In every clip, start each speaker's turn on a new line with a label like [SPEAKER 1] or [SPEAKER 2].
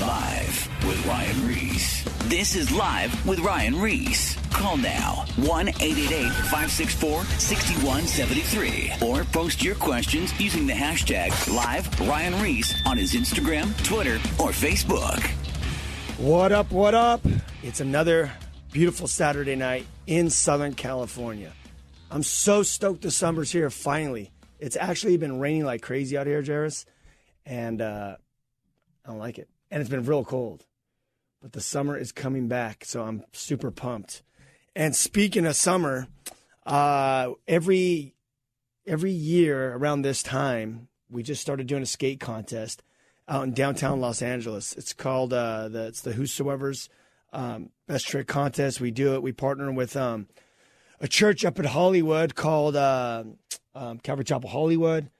[SPEAKER 1] Live with Ryan Ries. This is Live with Ryan Ries. Call now 1 888 564 6173 or post your questions using the hashtag Live Ryan Ries on his Instagram, Twitter, or Facebook.
[SPEAKER 2] What up, what up? It's another beautiful Saturday night in Southern California. I'm so stoked the summer's here finally. It's actually been raining like crazy out here, Jairus, and uh, I don't like it. And it's been real cold. But the summer is coming back, so I'm super pumped. And speaking of summer, uh, every every year around this time, we just started doing a skate contest out in downtown Los Angeles. It's called uh, the it's the Whosoevers um, Best Trick Contest. We do it. We partner with um, a church up in Hollywood called uh, um, Calvary Chapel Hollywood,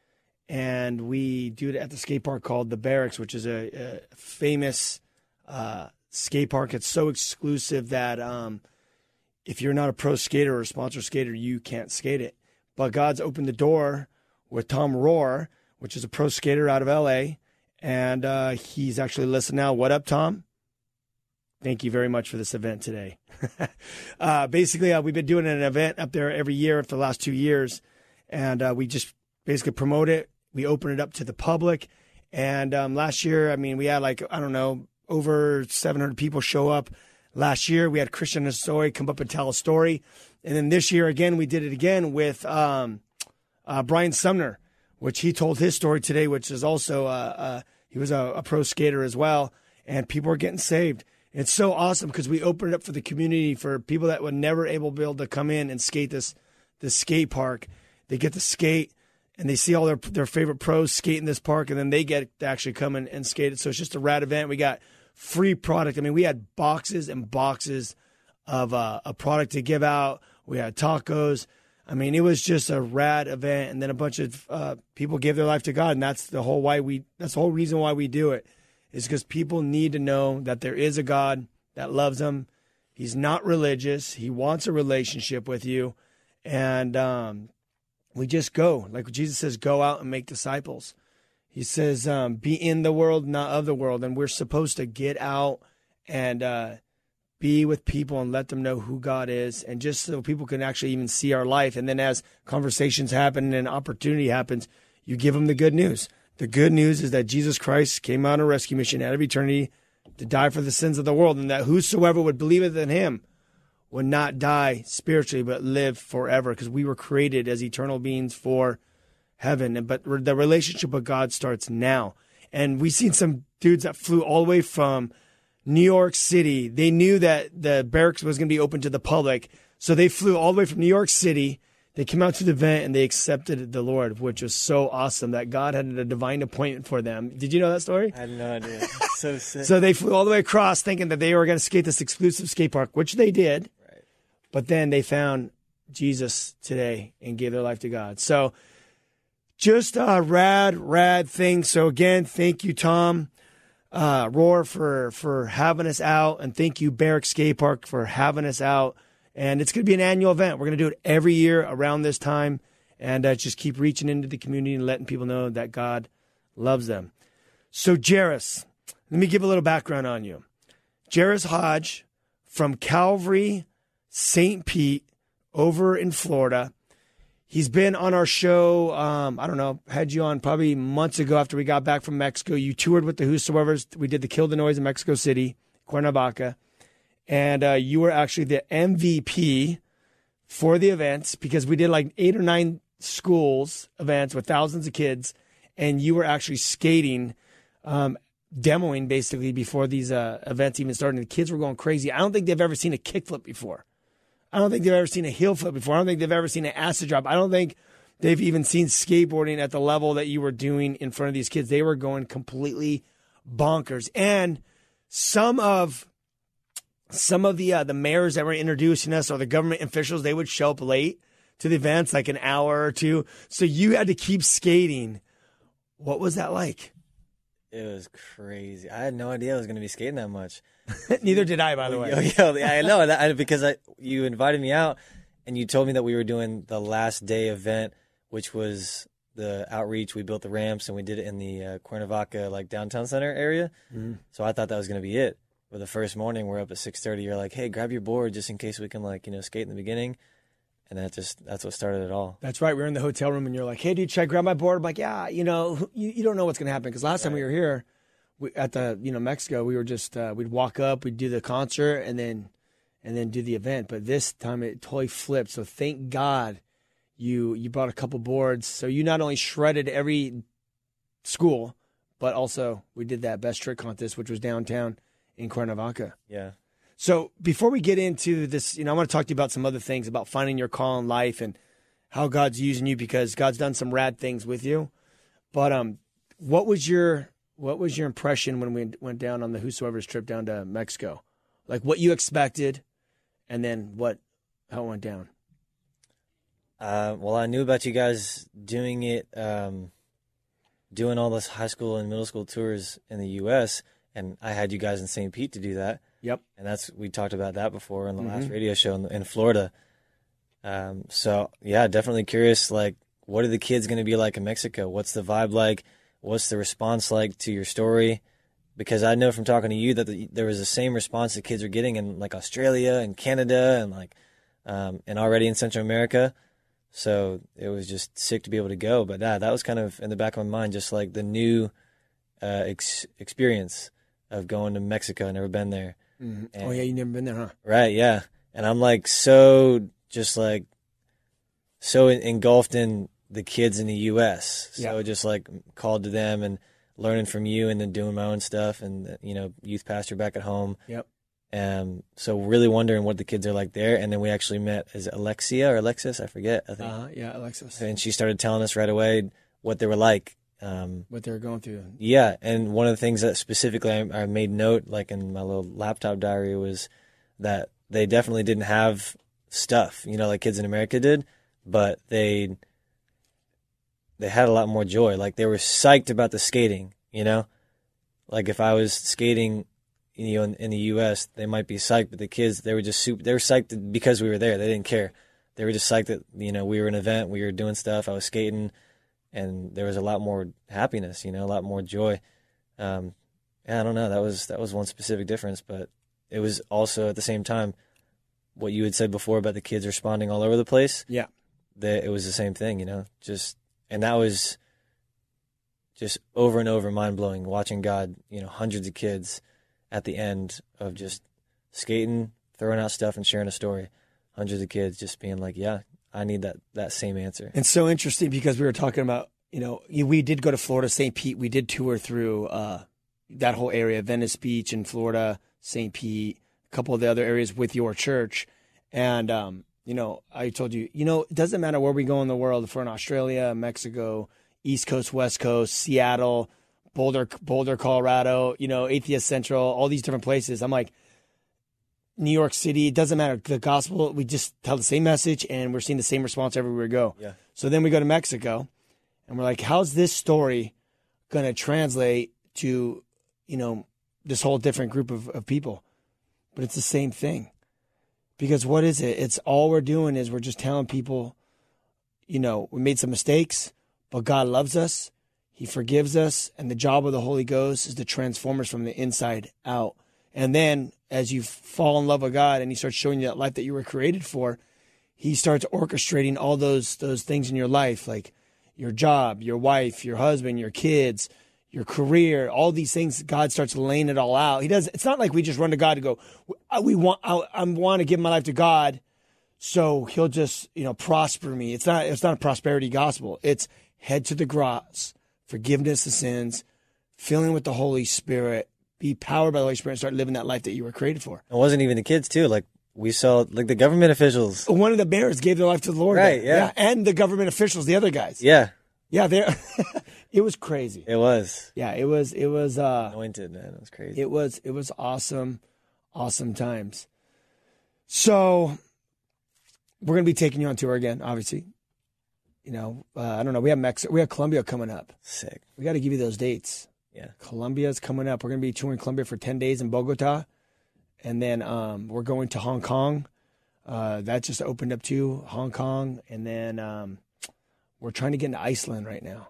[SPEAKER 2] and we do it at the skate park called the Berrics, which is a, a famous uh, skate park. It's so exclusive that um, if you're not a pro skater or a sponsor skater, you can't skate it. But God's opened the door with Tom Rohr, which is a pro skater out of LA, and uh, he's actually listening now. What up, Tom? Thank you very much for this event today. uh, basically, uh, we've been doing an event up there every year for the last two years, and uh, we just basically promote it. We open it up to the public. And um, last year, I mean, we had like, I don't know, over 700 people show up. Last year, we had Christian Hosoi come up and tell a story. And then this year, again, we did it again with um, uh, Brian Sumner, which he told his story today, which is also, uh, uh, he was a, a pro skater as well. And people are getting saved. It's so awesome because we opened it up for the community for people that were never able to be able to come in and skate this this skate park. They get to skate and they see all their their favorite pros skate in this park, and then they get to actually come in and skate it. So it's just a rad event. We got free product. I mean, we had boxes and boxes of uh, a product to give out. We had tacos. I mean, it was just a rad event, and then a bunch of uh, people gave their life to God, and that's the whole why we. That's the whole reason why we do it is because people need to know that there is a God that loves them. He's not religious. He wants a relationship with you. And um, we just go. Like Jesus says, go out and make disciples. He says, um, be in the world, not of the world. And we're supposed to get out and uh, be with people and let them know who God is. And just so people can actually even see our life. And then as conversations happen and opportunity happens, you give them the good news. The good news is that Jesus Christ came on a rescue mission out of eternity to die for the sins of the world, and that whosoever would believe in him would not die spiritually, but live forever, because we were created as eternal beings for heaven. But the relationship with God starts now. And we've seen some dudes that flew all the way from New York City. They knew that the Berrics was going to be open to the public. So they flew all the way from New York City they came out to the event and they accepted the Lord, which was so awesome that God had a divine appointment for them. Did you know that story?
[SPEAKER 3] I had no idea. so sick.
[SPEAKER 2] so they flew all the way across thinking that they were going to skate this exclusive skate park, which they did. But then they found Jesus today and gave their life to God. So just a rad, rad thing. So again, thank you, Tom. Uh, Rohr for for having us out, and thank you, Barrack Skate Park, for having us out. And it's going to be an annual event. We're going to do it every year around this time and uh, just keep reaching into the community and letting people know that God loves them. So, Jairus, let me give a little background on you. Jairus Hodge from Calvary, St. Pete, over in Florida. He's been on our show. Um, I don't know, had you on probably months ago after we got back from Mexico. You toured with the Whosoevers. We did the Kill the Noise in Mexico City, Cuernavaca and uh, you were actually the MVP for the events because we did like eight or nine schools events with thousands of kids, and you were actually skating, um, demoing basically before these uh, events even started. And the kids were going crazy. I don't think they've ever seen a kickflip before. I don't think they've ever seen a heel flip before. I don't think they've ever seen an acid drop. I don't think they've even seen skateboarding at the level that you were doing in front of these kids. They were going completely bonkers. And some of some of the uh, the mayors that were introducing us or the government officials they would show up late to the events like an hour or two so you had to keep skating what was that like
[SPEAKER 3] it was crazy i had no idea i was going to be skating that much
[SPEAKER 2] neither did i by the way
[SPEAKER 3] yeah, i know that because I, you invited me out and you told me that we were doing the last day event which was the outreach. We built the ramps and we did it in the uh, Cuernavaca like downtown center area. So I thought that was gonna be it. But the first morning we're up at six thirty. You're like, hey, grab your board just in case we can like you know skate in the beginning, and that just that's what started it all.
[SPEAKER 2] That's right. We were in the hotel room, and you're like, "Hey, dude, should I grab my board?" I'm like, "Yeah, you know, you, you don't know what's gonna happen." Because last time we were here, we, at the you know Mexico, we were just uh, we'd walk up, we'd do the concert, and then and then do the event. But this time it totally flipped. So thank God you you brought a couple boards. So you not only shredded every school, but also we did that best trick contest, which was downtown in Cuernavaca.
[SPEAKER 3] Yeah.
[SPEAKER 2] So before we get into this, you know, I want to talk to you about some other things about finding your call in life and how God's using you because God's done some rad things with you. But um, what was your what was your impression when we went down on the Whosoevers trip down to Mexico? Like what you expected, and then what how it went down.
[SPEAKER 3] Uh, well, I knew about you guys doing it, um, doing all those high school and middle school tours in the U.S., and I had you guys in St. Pete to do that.
[SPEAKER 2] Yep.
[SPEAKER 3] and that's we talked about that before in the last radio show in, in Florida. Um, so yeah, definitely curious. Like, what are the kids going to be like in Mexico? What's the vibe like? What's the response like to your story? Because I know from talking to you that the, there was the same response that kids are getting in like Australia and Canada and like um, and already in Central America. So it was just sick to be able to go. But yeah, that was kind of in the back of my mind, just like the new uh, ex- experience of going to Mexico. I Never been there.
[SPEAKER 2] Oh yeah, you never been there, huh?
[SPEAKER 3] Right, yeah. And I'm like so just like so engulfed in the kids in the US. So
[SPEAKER 2] Yeah.
[SPEAKER 3] just like called to them and learning from you and then doing my own stuff and you know, youth pastor back at home.
[SPEAKER 2] Yep.
[SPEAKER 3] Um so really wondering what the kids are like there and then we actually met is it Alexia or Alexis, I forget, I think.
[SPEAKER 2] Uh, yeah, Alexis,
[SPEAKER 3] and she started telling us right away what they were like. Um
[SPEAKER 2] what they were going through.
[SPEAKER 3] yeah, and one of the things that specifically I, I made note, like in my little laptop diary, was that they definitely didn't have stuff, you know, like kids in America did, but they they had a lot more joy. Like they were psyched about the skating, you know, like if I was skating, you know, in, in the U.S., they might be psyched, but the kids they were just super. They were psyched because we were there. They didn't care. They were just psyched that you know we were an event, we were doing stuff. I was skating and there was a lot more happiness, you know, a lot more joy. Um, I don't know. That was that was one specific difference, but it was also at the same time what you had said before about the kids responding all over the place.
[SPEAKER 2] Yeah.
[SPEAKER 3] That it was the same thing, you know, just and that was just over and over mind blowing watching God, you know, hundreds of kids at the end of just skating, throwing out stuff and sharing a story. Hundreds of kids just being like, "Yeah, I need that that same answer."
[SPEAKER 2] And so interesting because we were talking about, you know, we did go to Florida, St. Pete. We did tour through uh, that whole area, Venice Beach in Florida, St. Pete, a couple of the other areas with your church. And, um, you know, I told you, you know, it doesn't matter where we go in the world, if we're in Australia, Mexico, East Coast, West Coast, Seattle, Boulder, Boulder, Colorado, you know, Atheist Central, all these different places. I'm like, New York City, it doesn't matter. The gospel, we just tell the same message and we're seeing the same response everywhere we go.
[SPEAKER 3] Yeah.
[SPEAKER 2] So then we go to Mexico and we're like, how's this story going to translate to, you know, this whole different group of, of people? But it's the same thing. Because what is it? It's all we're doing is we're just telling people, you know, we made some mistakes, but God loves us. He forgives us. And the job of the Holy Ghost is to transform us from the inside out. And then as you fall in love with God and He starts showing you that life that you were created for, He starts orchestrating all those those things in your life, like your job, your wife, your husband, your kids, your career, all these things. God starts laying it all out. He does. It's not like we just run to God to go. We want. I, I want to give my life to God, so He'll just you know prosper me. It's not. It's not a prosperity gospel. It's head to the cross, forgiveness of sins, filling with the Holy Spirit, be powered by the Holy Spirit, and start living that life that you were created for.
[SPEAKER 3] It wasn't even the kids too. Like we saw, like the government officials.
[SPEAKER 2] One of the bears gave their life to the Lord.
[SPEAKER 3] Right,
[SPEAKER 2] there.
[SPEAKER 3] yeah.
[SPEAKER 2] and the government officials, the other guys.
[SPEAKER 3] Yeah,
[SPEAKER 2] Yeah, they it was crazy.
[SPEAKER 3] it was
[SPEAKER 2] Yeah, it was it was uh
[SPEAKER 3] anointed, man. It was crazy.
[SPEAKER 2] it was it was awesome awesome times. So we're going to be taking you on tour again, obviously. You know, uh, I don't know, we have Mexico, we have Colombia coming up.
[SPEAKER 3] Sick.
[SPEAKER 2] We got to give you those dates.
[SPEAKER 3] Yeah.
[SPEAKER 2] Colombia's coming up. We're going to be touring Colombia for 10 days in Bogota. And then um, we're going to Hong Kong. Uh, that just opened up too, Hong Kong. And then um, We're trying to get into Iceland right now.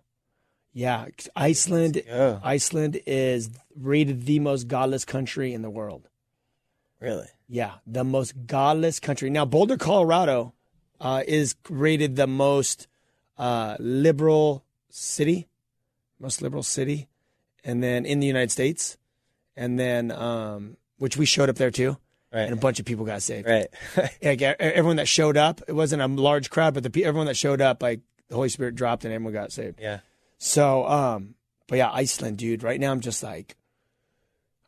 [SPEAKER 2] Yeah, Iceland.
[SPEAKER 3] go.
[SPEAKER 2] Iceland is rated the most godless country in the world.
[SPEAKER 3] Really?
[SPEAKER 2] Yeah, the most godless country. Now, Boulder, Colorado, uh, is rated the most uh, liberal city, most liberal city, and then in the United States, and then um, which we showed up there too,
[SPEAKER 3] Right.
[SPEAKER 2] and a bunch of people got saved.
[SPEAKER 3] Right.
[SPEAKER 2] Like everyone that showed up, it wasn't a large crowd, but the pe- everyone that showed up, like the Holy Spirit dropped and everyone got saved.
[SPEAKER 3] yeah.
[SPEAKER 2] So, um, but yeah, Iceland, dude. Right now, I'm just like,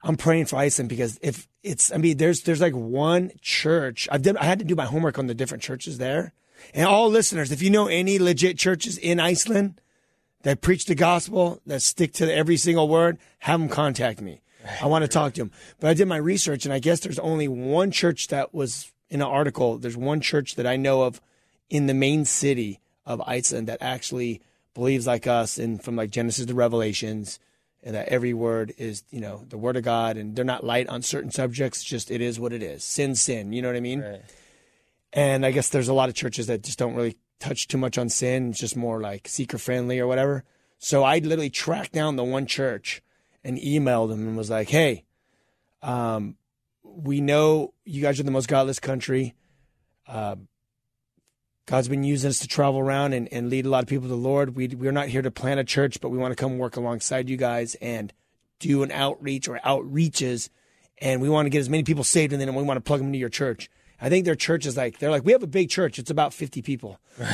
[SPEAKER 2] I'm praying for Iceland because if it's, I mean, there's there's like one church. I've done, I had to do my homework on the different churches there, and all listeners, if you know any legit churches in Iceland that preach the gospel, that stick to every single word, have them contact me. I want to talk to them. But I did my research, and I guess there's only one church that was in an article. There's one church that I know of in the main city of Iceland that actually believes like us and from like Genesis to Revelations and that every word is, you know, the word of God and they're not light on certain subjects, just it is what it is. Sin, sin, you know what I mean?
[SPEAKER 3] Right.
[SPEAKER 2] And I guess there's a lot of churches that just don't really touch too much on sin. It's just more like seeker friendly or whatever. So I literally tracked down the one church and emailed them and was like, hey, um, we know you guys are the most godless country. Uh, God's been using us to travel around and, and lead a lot of people to the Lord. We, we're not here to plant a church, but we want to come work alongside you guys and do an outreach or outreaches. And we want to get as many people saved and then we want to plug them into your church. I think their church is like, they're like, we have a big church. It's about 50 people.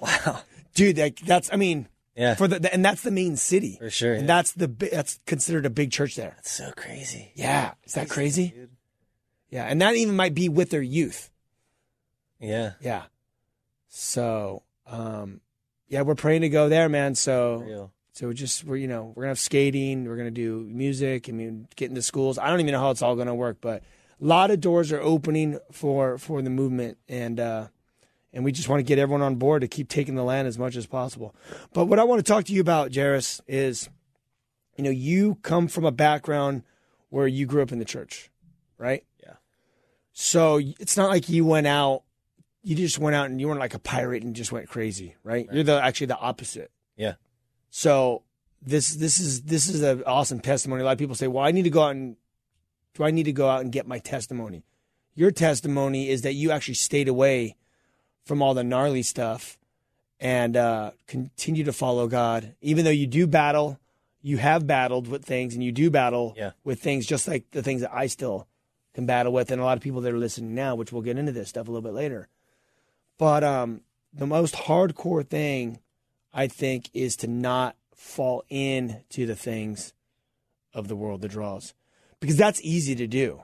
[SPEAKER 3] Wow.
[SPEAKER 2] Dude, like, that's, I mean,
[SPEAKER 3] Yeah.
[SPEAKER 2] for the, and that's the main city.
[SPEAKER 3] For sure,
[SPEAKER 2] And
[SPEAKER 3] yeah.
[SPEAKER 2] that's the, that's considered a big church there.
[SPEAKER 3] That's so crazy.
[SPEAKER 2] Yeah. Is that crazy?
[SPEAKER 3] Dude.
[SPEAKER 2] Yeah. And that even might be with their youth.
[SPEAKER 3] Yeah.
[SPEAKER 2] Yeah. So, um, yeah, we're praying to go there, man. So, so we're just we're you know we're gonna have skating, we're gonna do music. I mean, get into schools. I don't even know how it's all gonna work, but lot of doors are opening for for the movement, and uh, and we just want to get everyone on board to keep taking the land as much as possible. But what I want to talk to you about, Jairus, is you know you come from a background where you grew up in the church, right?
[SPEAKER 3] Yeah.
[SPEAKER 2] So it's not like you went out, you just went out and you weren't like a pirate and just went crazy, right? You're the actually the opposite.
[SPEAKER 3] Yeah.
[SPEAKER 2] So this this is this is an awesome testimony. A lot of people say, "Well, I need to go out and do I need to go out and get my testimony?" Your testimony is that you actually stayed away from all the gnarly stuff and uh, continue to follow God, even though you do battle. You have battled with things, and you do battle
[SPEAKER 3] Yeah.
[SPEAKER 2] with things just like the things that I still can battle with, and a lot of people that are listening now, which we'll get into this stuff a little bit later. But um, the most hardcore thing, I think, is to not fall into the things of the world, the draws, because that's easy to do.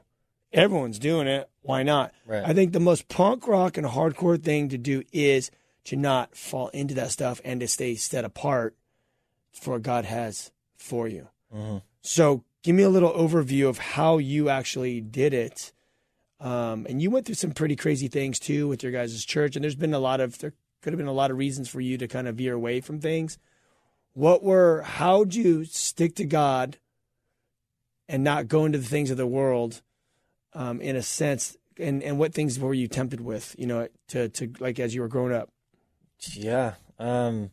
[SPEAKER 2] Everyone's doing it. Why not?
[SPEAKER 3] Right.
[SPEAKER 2] I think the most punk rock and hardcore thing to do is to not fall into that stuff and to stay set apart for what God has for you.
[SPEAKER 3] Mhm.
[SPEAKER 2] So, give me a little overview of how you actually did it. Um, and you went through some pretty crazy things too with your guys' church. And there's been a lot of, there could have been a lot of reasons for you to kind of veer away from things. What were, how'd you stick to God and not go into the things of the world um, in a sense? And, and what things were you tempted with, you know, to, to like as you were growing up?
[SPEAKER 3] Yeah. Um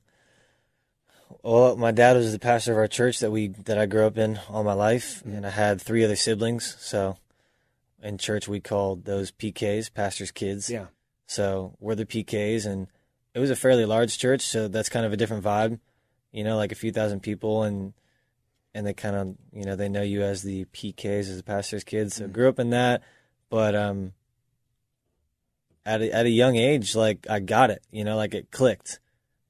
[SPEAKER 3] well, my dad was the pastor of our church that we that I grew up in all my life, and I had three other siblings. So, in church we called those PKs, pastors' kids.
[SPEAKER 2] Yeah.
[SPEAKER 3] So we're the PKs, and it was a fairly large church, so that's kind of a different vibe. You know, like a few thousand people, and and they kind of you know they know you as the PKs as the pastor's kids. So grew up in that, but um, at a, at a young age, like I got it. You know, like it clicked.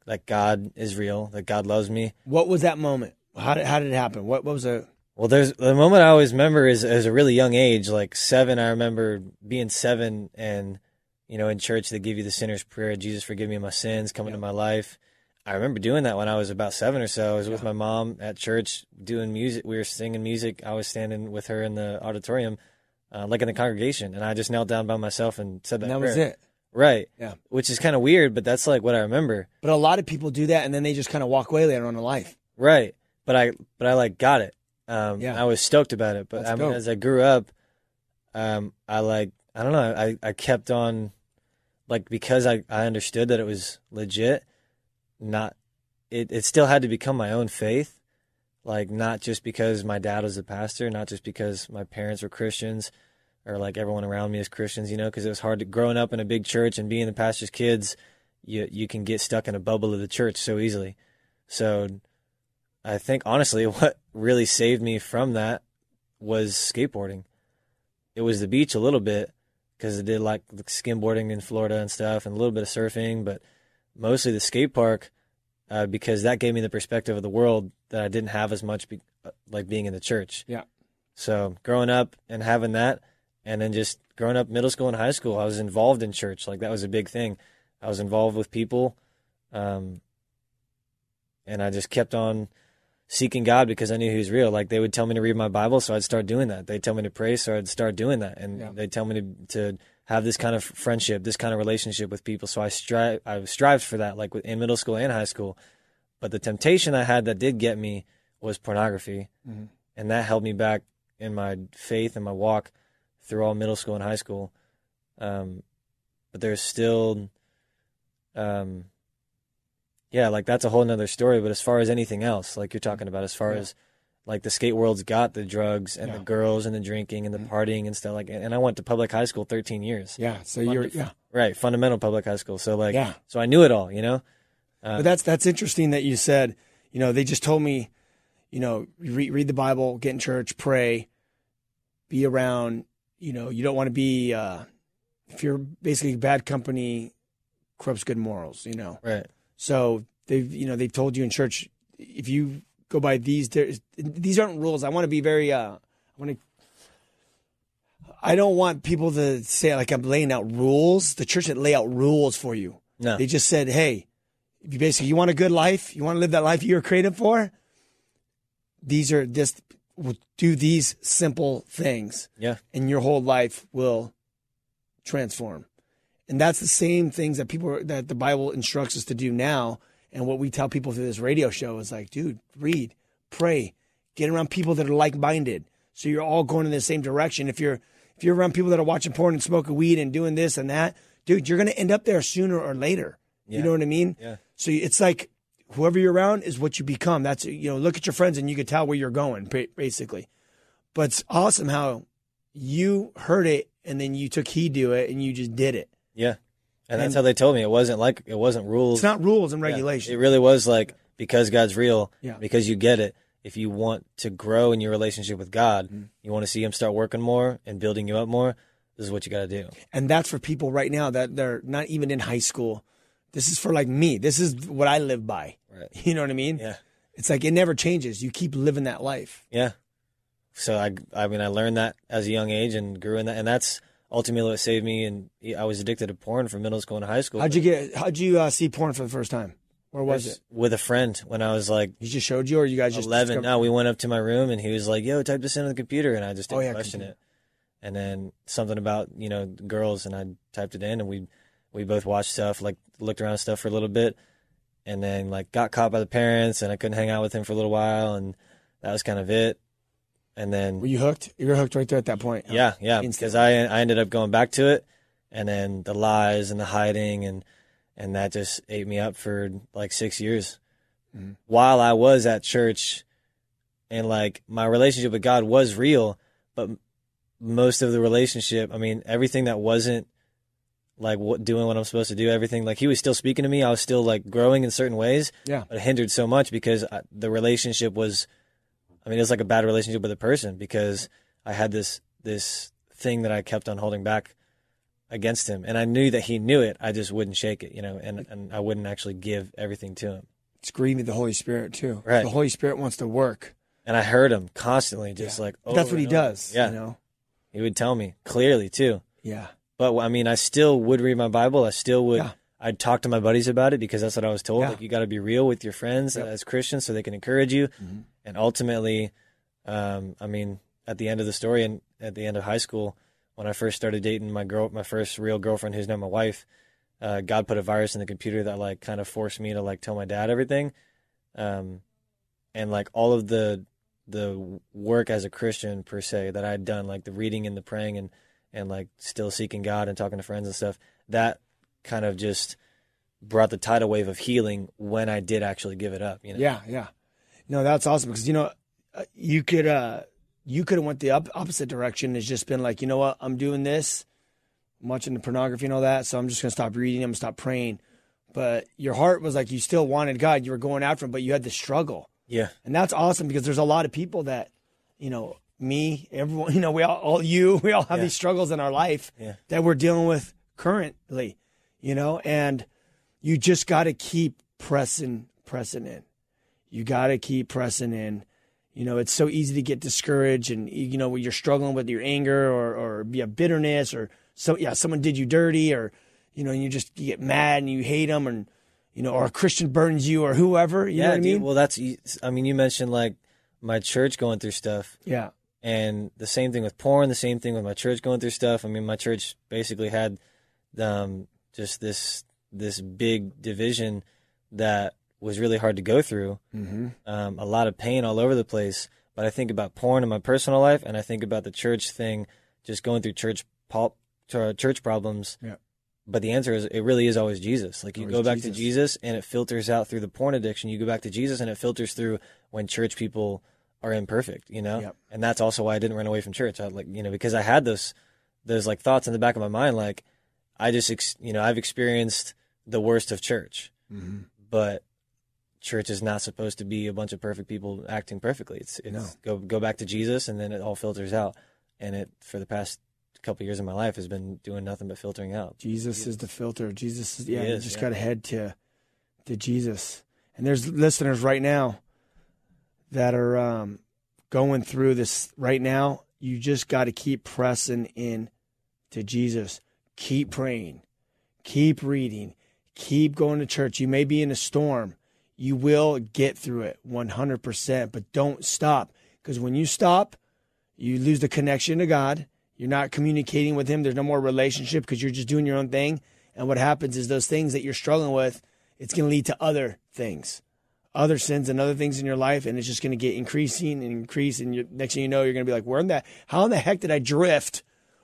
[SPEAKER 3] Like God is real. That God loves me.
[SPEAKER 2] What was that moment? How did, how did it happen? What, what was a,
[SPEAKER 3] Well, there's the moment I always remember is as a really young age, like seven. I remember being seven, and you know, in church they give you the sinner's prayer, Jesus forgive me my sins, come into my life. I remember doing that when I was about seven or so. I was with my mom at church doing music. We were singing music. I was standing with her in the auditorium, uh, like in the congregation, and I just knelt down by myself and said that.
[SPEAKER 2] and that
[SPEAKER 3] prayer.
[SPEAKER 2] was it.
[SPEAKER 3] Right.
[SPEAKER 2] Yeah.
[SPEAKER 3] Which is kind of weird, but that's like what I remember.
[SPEAKER 2] But a lot of people do that and then they just kind of walk away later on in life.
[SPEAKER 3] Right. But I but I like got it. Um
[SPEAKER 2] Yeah.
[SPEAKER 3] I was stoked about it. But I mean, as I grew up, um I like I don't know, I, I kept on like because I, I understood that it was legit, not it, it still had to become my own faith like not just because my dad was a pastor not just because my parents were christians or like everyone around me is christians you know because it was hard to growing up in a big church and being the pastor's kids you you can get stuck in a bubble of the church so easily. So i think honestly what really saved me from that was skateboarding. It was the beach a little bit because I did like skimboarding in Florida and stuff, and a little bit of surfing, but mostly the skate park uh, because that gave me the perspective of the world that I didn't have as much, be- uh, like being in the church.
[SPEAKER 2] Yeah.
[SPEAKER 3] So growing up and having that, and then just growing up middle school and high school, I was involved in church. Like that was a big thing. I was involved with people, um, and I just kept on seeking God because I knew He was real. Like they would tell me to read my Bible, so I'd start doing that. They'd tell me to pray, so I'd start doing that, and
[SPEAKER 2] Yeah.
[SPEAKER 3] they'd tell me to to have this kind of friendship, this kind of relationship with people. So I strive, I strived for that, like in middle school and high school. But the temptation I had that did get me was pornography,
[SPEAKER 2] Mhm.
[SPEAKER 3] and that held me back in my faith and my walk through all middle school and high school. Um, but there's still, um, yeah, like that's a whole nother story. But as far as anything else, like you're talking about, as far
[SPEAKER 2] Yeah.
[SPEAKER 3] as like the skate world's got the drugs and
[SPEAKER 2] Yeah.
[SPEAKER 3] the girls and the drinking and the partying and stuff like, and I went to public high school 13 years,
[SPEAKER 2] Yeah. So you're yeah.
[SPEAKER 3] right? Fundamental public high school. So like,
[SPEAKER 2] Yeah.
[SPEAKER 3] so I knew it all, you know.
[SPEAKER 2] But that's that's interesting that you said, you know, they just told me, you know, read, read the Bible, get in church, pray, be around, you know, you don't want to be uh if you're basically bad company corrupts good morals, you know.
[SPEAKER 3] Right.
[SPEAKER 2] So they've you know, they've told you in church if you go by these these aren't rules. I want to be very uh I want to I don't want people to say like I'm laying out rules. The church didn't lay out rules for you.
[SPEAKER 3] No.
[SPEAKER 2] They just said, "Hey, if you basically you want a good life, you want to live that life you were created for. These are will do these simple things,
[SPEAKER 3] Yeah.
[SPEAKER 2] and your whole life will transform." And that's the same things that people that the Bible instructs us to do now, and what we tell people through this radio show is like, dude, read, pray, get around people that are like-minded, so you're all going in the same direction. If you're if you're around people that are watching porn and smoking weed and doing this and that, dude, you're going to end up there sooner or later. You know what I mean?
[SPEAKER 3] Yeah.
[SPEAKER 2] So it's like whoever you're around is what you become. That's you know, look at your friends and you can tell where you're going, basically. But it's awesome how you heard it and then you took heed to it and you just did it.
[SPEAKER 3] Yeah. And that's how they told me. It wasn't like it wasn't rules.
[SPEAKER 2] It's not rules and
[SPEAKER 3] Yeah.
[SPEAKER 2] regulations.
[SPEAKER 3] It really was like because God's real,
[SPEAKER 2] Yeah.
[SPEAKER 3] because you get it. If you want to grow in your relationship with God,
[SPEAKER 2] Mm-hmm.
[SPEAKER 3] you want to see Him start working more and building you up more. This is what you got to do.
[SPEAKER 2] And that's for people right now that they're not even in high school. This is for like me. This is what I live by.
[SPEAKER 3] Right.
[SPEAKER 2] You know what I mean?
[SPEAKER 3] Yeah.
[SPEAKER 2] It's like it never changes. You keep living that life.
[SPEAKER 3] Yeah. So I, I mean, I learned that as a young age and grew in that, and that's ultimately what saved me. And I was addicted to porn from middle school and high school.
[SPEAKER 2] How'd you get? How'd you uh, see porn for the first time? Where was it?
[SPEAKER 3] with a friend when I was like
[SPEAKER 2] He just showed you, or you guys just
[SPEAKER 3] 11.
[SPEAKER 2] discovered-
[SPEAKER 3] No, we went up to my room and he was like, "Yo, type this in on the computer," and I just
[SPEAKER 2] Oh,
[SPEAKER 3] didn't
[SPEAKER 2] yeah,
[SPEAKER 3] question
[SPEAKER 2] computer.
[SPEAKER 3] it. And then something about you know girls, and I typed it in, and we we both watched stuff, like looked around stuff for a little bit, and then like got caught by the parents, and I couldn't hang out with him for a little while, and that was kind of it. And then
[SPEAKER 2] Were you hooked? You were hooked right there at that point.
[SPEAKER 3] yeah, yeah, because I I ended up going back to it, and then the lies and the hiding and and that just ate me up for like six years.
[SPEAKER 2] Mm-hmm.
[SPEAKER 3] While I was at church, and like my relationship with God was real, but most of the relationship, I mean, everything that wasn't like what doing what I'm supposed to do, everything like He was still speaking to me. I was still like growing in certain ways,
[SPEAKER 2] Yeah.
[SPEAKER 3] but it hindered so much because I, the relationship was I mean, it was like a bad relationship with a person because I had this this thing that I kept on holding back against him, and I knew that he knew it. I just wouldn't shake it, you know, and and I wouldn't actually give everything to him.
[SPEAKER 2] It's grieving the Holy Spirit too.
[SPEAKER 3] Right.
[SPEAKER 2] The Holy Spirit wants to work.
[SPEAKER 3] And I heard him constantly, just like
[SPEAKER 2] But that's what he
[SPEAKER 3] over.
[SPEAKER 2] does.
[SPEAKER 3] Yeah,
[SPEAKER 2] You know.
[SPEAKER 3] he would tell me clearly too.
[SPEAKER 2] Yeah.
[SPEAKER 3] But I mean, I still would read my Bible. I still would.
[SPEAKER 2] Yeah.
[SPEAKER 3] I'd talk to my buddies about it because that's what I was told.
[SPEAKER 2] Yeah.
[SPEAKER 3] Like you got to be real with your friends
[SPEAKER 2] Yep. Mm-hmm.
[SPEAKER 3] as Christians, so they can encourage you. And ultimately, um, I mean, at the end of the story and at the end of high school, when I first started dating my girl, my first real girlfriend, who's now my wife, uh, God put a virus in the computer that like kind of forced me to like tell my dad everything, um, and like all of the the work as a Christian per se that I'd done, like the reading and the praying and and like still seeking God and talking to friends and stuff, that kind of just brought the tidal wave of healing when I did actually give it up. You know?
[SPEAKER 2] Yeah, yeah. No, that's awesome because you know uh, you could uh you could have went the op- opposite direction. It's just been like, you know what, I'm doing this, I'm watching the pornography and all that, so I'm just gonna stop reading. I'm gonna stop praying. But your heart was like you still wanted God. You were going after Him, but you had the struggle,
[SPEAKER 3] Yeah.
[SPEAKER 2] and that's awesome because there's a lot of people that, you know, me, everyone, you know, we all, all you, we all have
[SPEAKER 3] Yeah.
[SPEAKER 2] these struggles in our life
[SPEAKER 3] Yeah.
[SPEAKER 2] that we're dealing with currently, you know, and you just got to keep pressing, pressing in. You got to keep pressing in. You know, it's so easy to get discouraged, and you know when you're struggling with your anger or or be a bitterness or so yeah, someone did you dirty or you know, and you just you get mad and you hate them, and you know, or a Christian burdens you or whoever. You
[SPEAKER 3] yeah,
[SPEAKER 2] know what I mean?
[SPEAKER 3] Well, that's. I mean, you mentioned like my church going through stuff,
[SPEAKER 2] yeah,
[SPEAKER 3] and the same thing with porn. The same thing with my church going through stuff. I mean, my church basically had um, just this this big division that was really hard to go through.
[SPEAKER 2] mm-hmm.
[SPEAKER 3] Um, a lot of pain all over the place. But I think about porn in my personal life, and I think about the church thing, just going through church uh, church problems.
[SPEAKER 2] Yeah.
[SPEAKER 3] But the answer is it really is always Jesus. Like you
[SPEAKER 2] Always
[SPEAKER 3] go back
[SPEAKER 2] Jesus.
[SPEAKER 3] to Jesus and it filters out through the porn addiction. You go back to Jesus and it filters through when church people are imperfect, you know?
[SPEAKER 2] Yep.
[SPEAKER 3] And that's also why I didn't run away from church. I like, you know, because I had those those like thoughts in the back of my mind like I just ex- you know, I've experienced the worst of church.
[SPEAKER 2] Mm-hmm.
[SPEAKER 3] But church is not supposed to be a bunch of perfect people acting perfectly. It's it's
[SPEAKER 2] No.
[SPEAKER 3] go go back to Jesus and then it all filters out. And it for the past couple years of my life has been doing nothing but filtering out.
[SPEAKER 2] Jesus is the filter. Jesus is yeah.
[SPEAKER 3] He
[SPEAKER 2] you just
[SPEAKER 3] yeah.
[SPEAKER 2] got to head to to Jesus. And there's listeners right now that are um, going through this right now. You just got to keep pressing in to Jesus. Keep praying. Keep reading. Keep going to church. You may be in a storm. You will get through it 100%, but don't stop. Because when you stop, you lose the connection to God. You're not communicating with Him. There's no more relationship because you're just doing your own thing. And what happens is those things that you're struggling with, it's going to lead to other things, other sins and other things in your life. And it's just going to get increasing and increase. And you next thing you know, you're going to be like, where in that? How in the heck did I drift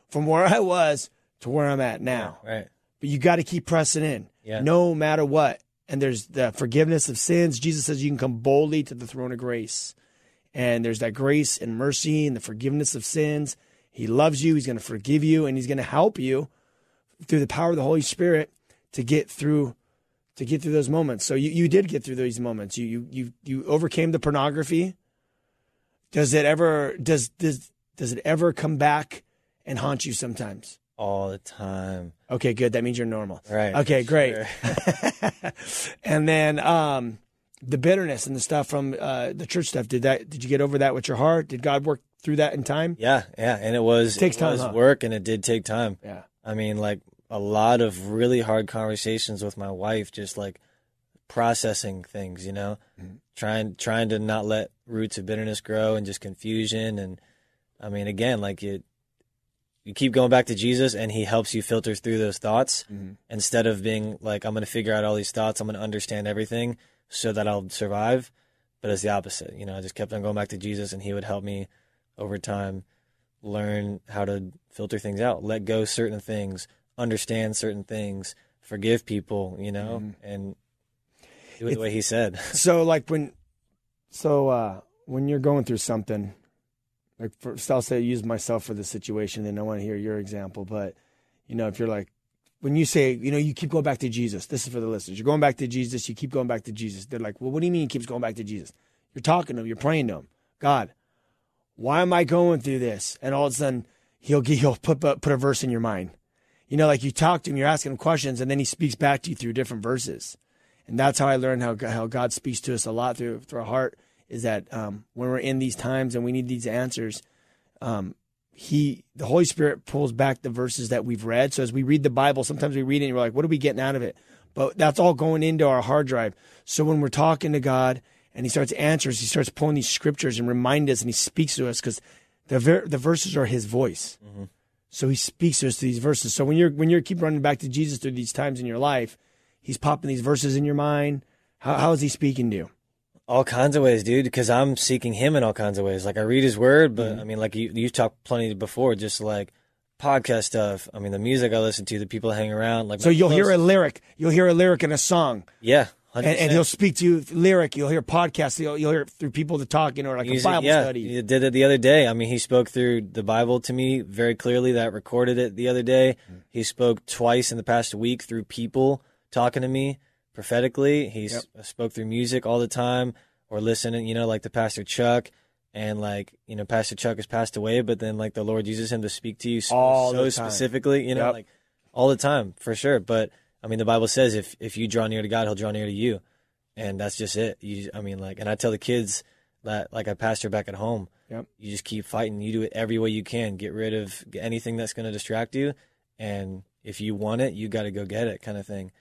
[SPEAKER 2] from where I was to where I'm at now?
[SPEAKER 3] Right.
[SPEAKER 2] but you got to keep pressing in
[SPEAKER 3] Yeah.
[SPEAKER 2] no matter what. And there's the forgiveness of sins. Jesus says you can come boldly to the throne of grace. And there's that grace and mercy and the forgiveness of sins. He loves you. He's going to forgive you and he's going to help you through the power of the Holy Spirit to get through to get through those moments. So you, you did get through these moments. You you you you overcame the pornography. Does it ever does does does it ever come back and haunt you sometimes?
[SPEAKER 3] All the time.
[SPEAKER 2] Okay, good. That means you're normal.
[SPEAKER 3] Right.
[SPEAKER 2] Okay, great.
[SPEAKER 3] Sure.
[SPEAKER 2] and then um, the bitterness and the stuff from uh, the church stuff. Did that? Did you get over that with your heart? Did God work through that in time?
[SPEAKER 3] Yeah, yeah. And it was
[SPEAKER 2] Takes
[SPEAKER 3] it
[SPEAKER 2] time,
[SPEAKER 3] was
[SPEAKER 2] huh?
[SPEAKER 3] work and it did take time.
[SPEAKER 2] Yeah.
[SPEAKER 3] I mean, like a lot of really hard conversations with my wife, just like processing things, you know,
[SPEAKER 2] Mm-hmm.
[SPEAKER 3] trying trying to not let roots of bitterness grow and just confusion. And I mean, again, like you you keep going back to Jesus, and He helps you filter through those thoughts
[SPEAKER 2] Mhm.
[SPEAKER 3] instead of being like, I'm going to figure out all these thoughts, I'm going to understand everything so that I'll survive. But it's the opposite, you know. I just kept on going back to Jesus, and He would help me over time learn how to filter things out, let go certain things, understand certain things, forgive people, you know, and do it the way he said.
[SPEAKER 2] So like when, so uh, when you're going through something, like I'll say use myself for the situation, and I want to hear your example. But you know, if you're like, when you say, you know, you keep going back to Jesus. This is for the listeners. You're going back to Jesus. You keep going back to Jesus. They're like, well, what do you mean he keeps going back to Jesus? You're talking to him. You're praying to him. God, why am I going through this? And all of a sudden, he'll get, he'll put put a verse in your mind. You know, like you talk to him, you're asking him questions, and then he speaks back to you through different verses. And that's how I learned how how God speaks to us a lot through through our heart. Is that um, when we're in these times and we need these answers, um, he the Holy Spirit pulls back the verses that we've read. So as we read the Bible, sometimes we read it and we're like, what are we getting out of it? But that's all going into our hard drive. So when we're talking to God and He starts answers, He starts pulling these scriptures and remind us, and He speaks to us because the ver- the verses are His voice. So He speaks to us through these verses. So when you're when you're keep running back to Jesus through these times in your life, He's popping these verses in your mind. How how is He speaking to you?
[SPEAKER 3] All kinds of ways, dude, because I'm seeking him in all kinds of ways. Like I read his word, but
[SPEAKER 2] Mm-hmm.
[SPEAKER 3] I mean, like you, you've talked plenty before, just like podcast stuff. I mean, the music I listen to, the people I hang around. Like,
[SPEAKER 2] So you'll hear a lyric. You'll hear a lyric in a song,
[SPEAKER 3] yeah, 100%.
[SPEAKER 2] and, and he'll speak to you lyric. You'll hear podcasts. You'll, you'll hear through people that talk. You know, like a Bible
[SPEAKER 3] yeah,
[SPEAKER 2] study.
[SPEAKER 3] He did it the other day. I mean, he spoke through the Bible to me very clearly. That recorded it the other day.
[SPEAKER 2] Mm-hmm.
[SPEAKER 3] He spoke twice in the past week through people talking to me prophetically. He s spoke through music all the time or listening. You know, like the Pastor Chuck. And like you know, Pastor Chuck has passed away, but then like the Lord uses him to speak to you so,
[SPEAKER 2] All
[SPEAKER 3] so specifically, you know,
[SPEAKER 2] Yep.
[SPEAKER 3] like all the time for sure. But I mean, the Bible says if if you draw near to God, He'll draw near to you, and that's just it. You, I mean, like, and I tell the kids that like I pastor back at home.
[SPEAKER 2] Yep.
[SPEAKER 3] You just keep fighting. You do it every way you can. Get rid of anything that's going to distract you, and if you want it, you got to go get it, kind of thing.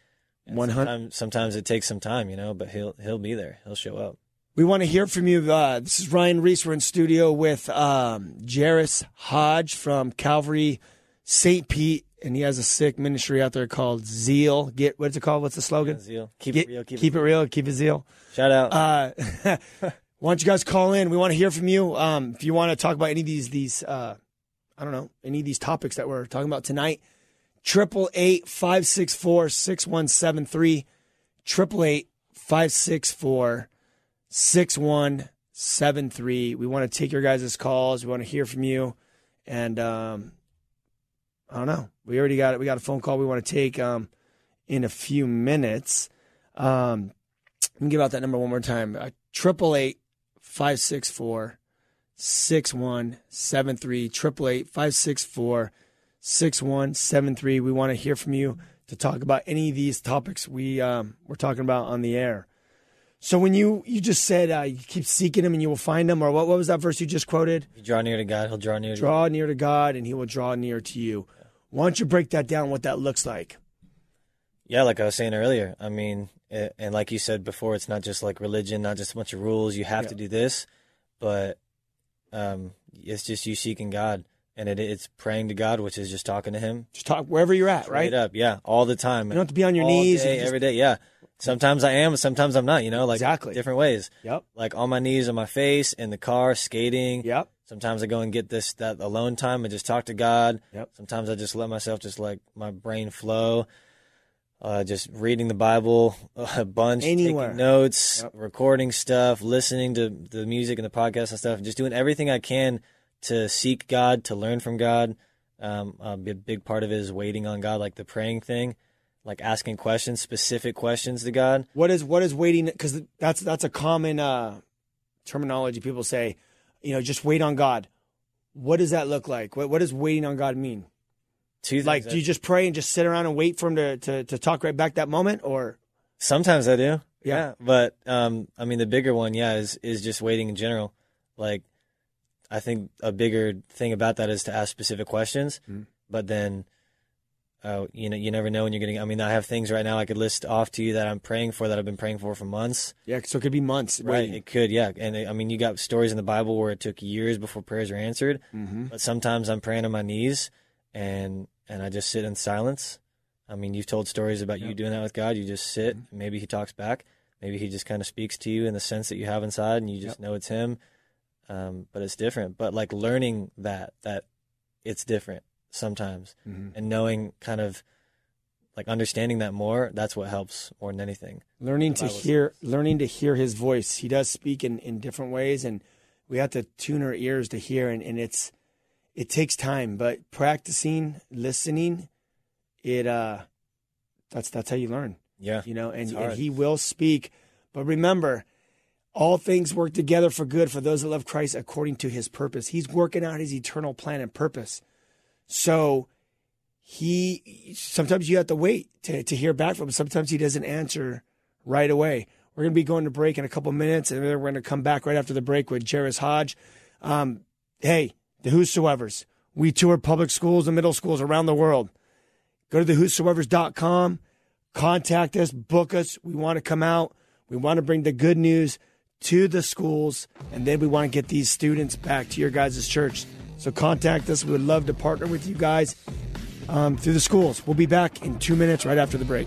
[SPEAKER 3] And
[SPEAKER 2] 100
[SPEAKER 3] Sometimes, sometimes it takes some time, you know, but he'll he'll be there. He'll show up.
[SPEAKER 2] We want to hear from you. Uh, this is Ryan Ries. We're in studio with um, Jairus Hodge from Calvary St. Pete, and he has a sick ministry out there called Zeal. Get what's it called? What's the slogan?
[SPEAKER 3] Zeal. Keep
[SPEAKER 2] Get-
[SPEAKER 3] it real. Keep,
[SPEAKER 2] keep it real. Keep it zeal.
[SPEAKER 3] Shout out.
[SPEAKER 2] Uh, why don't you guys call in? We want to hear from you. Um, if you want to talk about any of these these uh, I don't know any of these topics that we're talking about tonight, triple eight five six four six one seven three, triple eight five six four six one seven three. We want to take your guys' calls. We want to hear from you, and um, I don't know. We already got it. We got a phone call we want to take um, in a few minutes. Um, let me give out that number one more time. Uh, Triple eight five six four six one seven three. Triple eight five six four six one seven three. We want to hear from you to talk about any of these topics we um, we're talking about on the air. So when you you just said uh, you keep seeking him and you will find him, or what? What was that verse you just quoted?
[SPEAKER 3] You draw near to God, He'll draw near to you.
[SPEAKER 2] Draw near to God, and He will draw near to you. Why don't you break that down? What that looks like?
[SPEAKER 3] Yeah, like I was saying earlier. I mean, it, and like you said before, it's not just like religion, not just a bunch of rules. You have
[SPEAKER 2] Yeah.
[SPEAKER 3] to do this, but um, it's just you seeking God, and it, it's praying to God, which is just talking to Him
[SPEAKER 2] Just talk wherever you're at,
[SPEAKER 3] straight
[SPEAKER 2] right?
[SPEAKER 3] up. Yeah, all the time.
[SPEAKER 2] You don't have to be on your
[SPEAKER 3] All
[SPEAKER 2] knees.
[SPEAKER 3] day,
[SPEAKER 2] just-
[SPEAKER 3] every day. Yeah, sometimes I am, sometimes I'm not. You know, like
[SPEAKER 2] Exactly.
[SPEAKER 3] different ways.
[SPEAKER 2] Yep.
[SPEAKER 3] Like on my knees, on my face, in the car, skating.
[SPEAKER 2] Yep.
[SPEAKER 3] Sometimes I go and get this that alone time and just talk to God.
[SPEAKER 2] Yep.
[SPEAKER 3] Sometimes I just let myself just like my brain flow. Uh, just reading the Bible a bunch,
[SPEAKER 2] Anywhere.
[SPEAKER 3] taking notes,
[SPEAKER 2] Yep.
[SPEAKER 3] recording stuff, listening to the music and the podcast and stuff, and just doing everything I can to seek God, to learn from God. Um, a big, part of it is waiting on God, like the praying thing, like asking questions, specific questions to God.
[SPEAKER 2] What is what is waiting? Because that's that's a common uh, terminology. People say, you know, just wait on God. What does that look like? What what does waiting on God mean?
[SPEAKER 3] Two
[SPEAKER 2] Like, do you just pray and just sit around and wait for him to, to, to talk right back that moment, or
[SPEAKER 3] Sometimes I do.
[SPEAKER 2] Yeah.
[SPEAKER 3] But um I mean the bigger one, yeah, is is just waiting in general. Like I think a bigger thing about that is to ask specific questions.
[SPEAKER 2] Mhm.
[SPEAKER 3] But then uh, you know, you never know when you're getting I mean, I have things right now I could list off to you that I'm praying for that I've been praying for for months.
[SPEAKER 2] yeah? So it could be months.
[SPEAKER 3] Right.
[SPEAKER 2] waiting.
[SPEAKER 3] It could, yeah. And I mean, you got stories in the Bible where it took years before prayers were answered.
[SPEAKER 2] Mm-hmm.
[SPEAKER 3] But sometimes I'm praying on my knees and and I just sit in silence. I mean, you've told stories about you doing that with God. You just sit.
[SPEAKER 2] Mhm.
[SPEAKER 3] Maybe He talks back. Maybe He just kind of speaks to you in the sense that you have inside, and you just know it's Him. Um, but it's different. But like learning that that it's different sometimes,
[SPEAKER 2] Mm-hmm.
[SPEAKER 3] and knowing kind of like understanding that more. That's what helps more than anything.
[SPEAKER 2] Learning to hear, learning to hear His voice. He does speak in, in different ways, and we have to tune our ears to hear. And, and it's it takes time, but practicing listening, it uh, that's that's how you learn.
[SPEAKER 3] Yeah.
[SPEAKER 2] you know, and, and he will speak. But remember, all things work together for good for those that love Christ according to his purpose. He's working out his eternal plan and purpose. So he sometimes you have to wait to, to hear back from him. Sometimes he doesn't answer right away. We're going to be going to break in a couple minutes, and then we're going to come back right after the break with Jairus Hodge. Um, hey, the whosoever's. We tour public schools and middle schools around the world. Go to the whosoevers.com contact us, book us. We want to come out. We want to bring the good news to the schools, and then we want to get these students back to your guys' church. So contact us. We would love to partner with you guys um, through the schools. We'll be back in two minutes right after the break.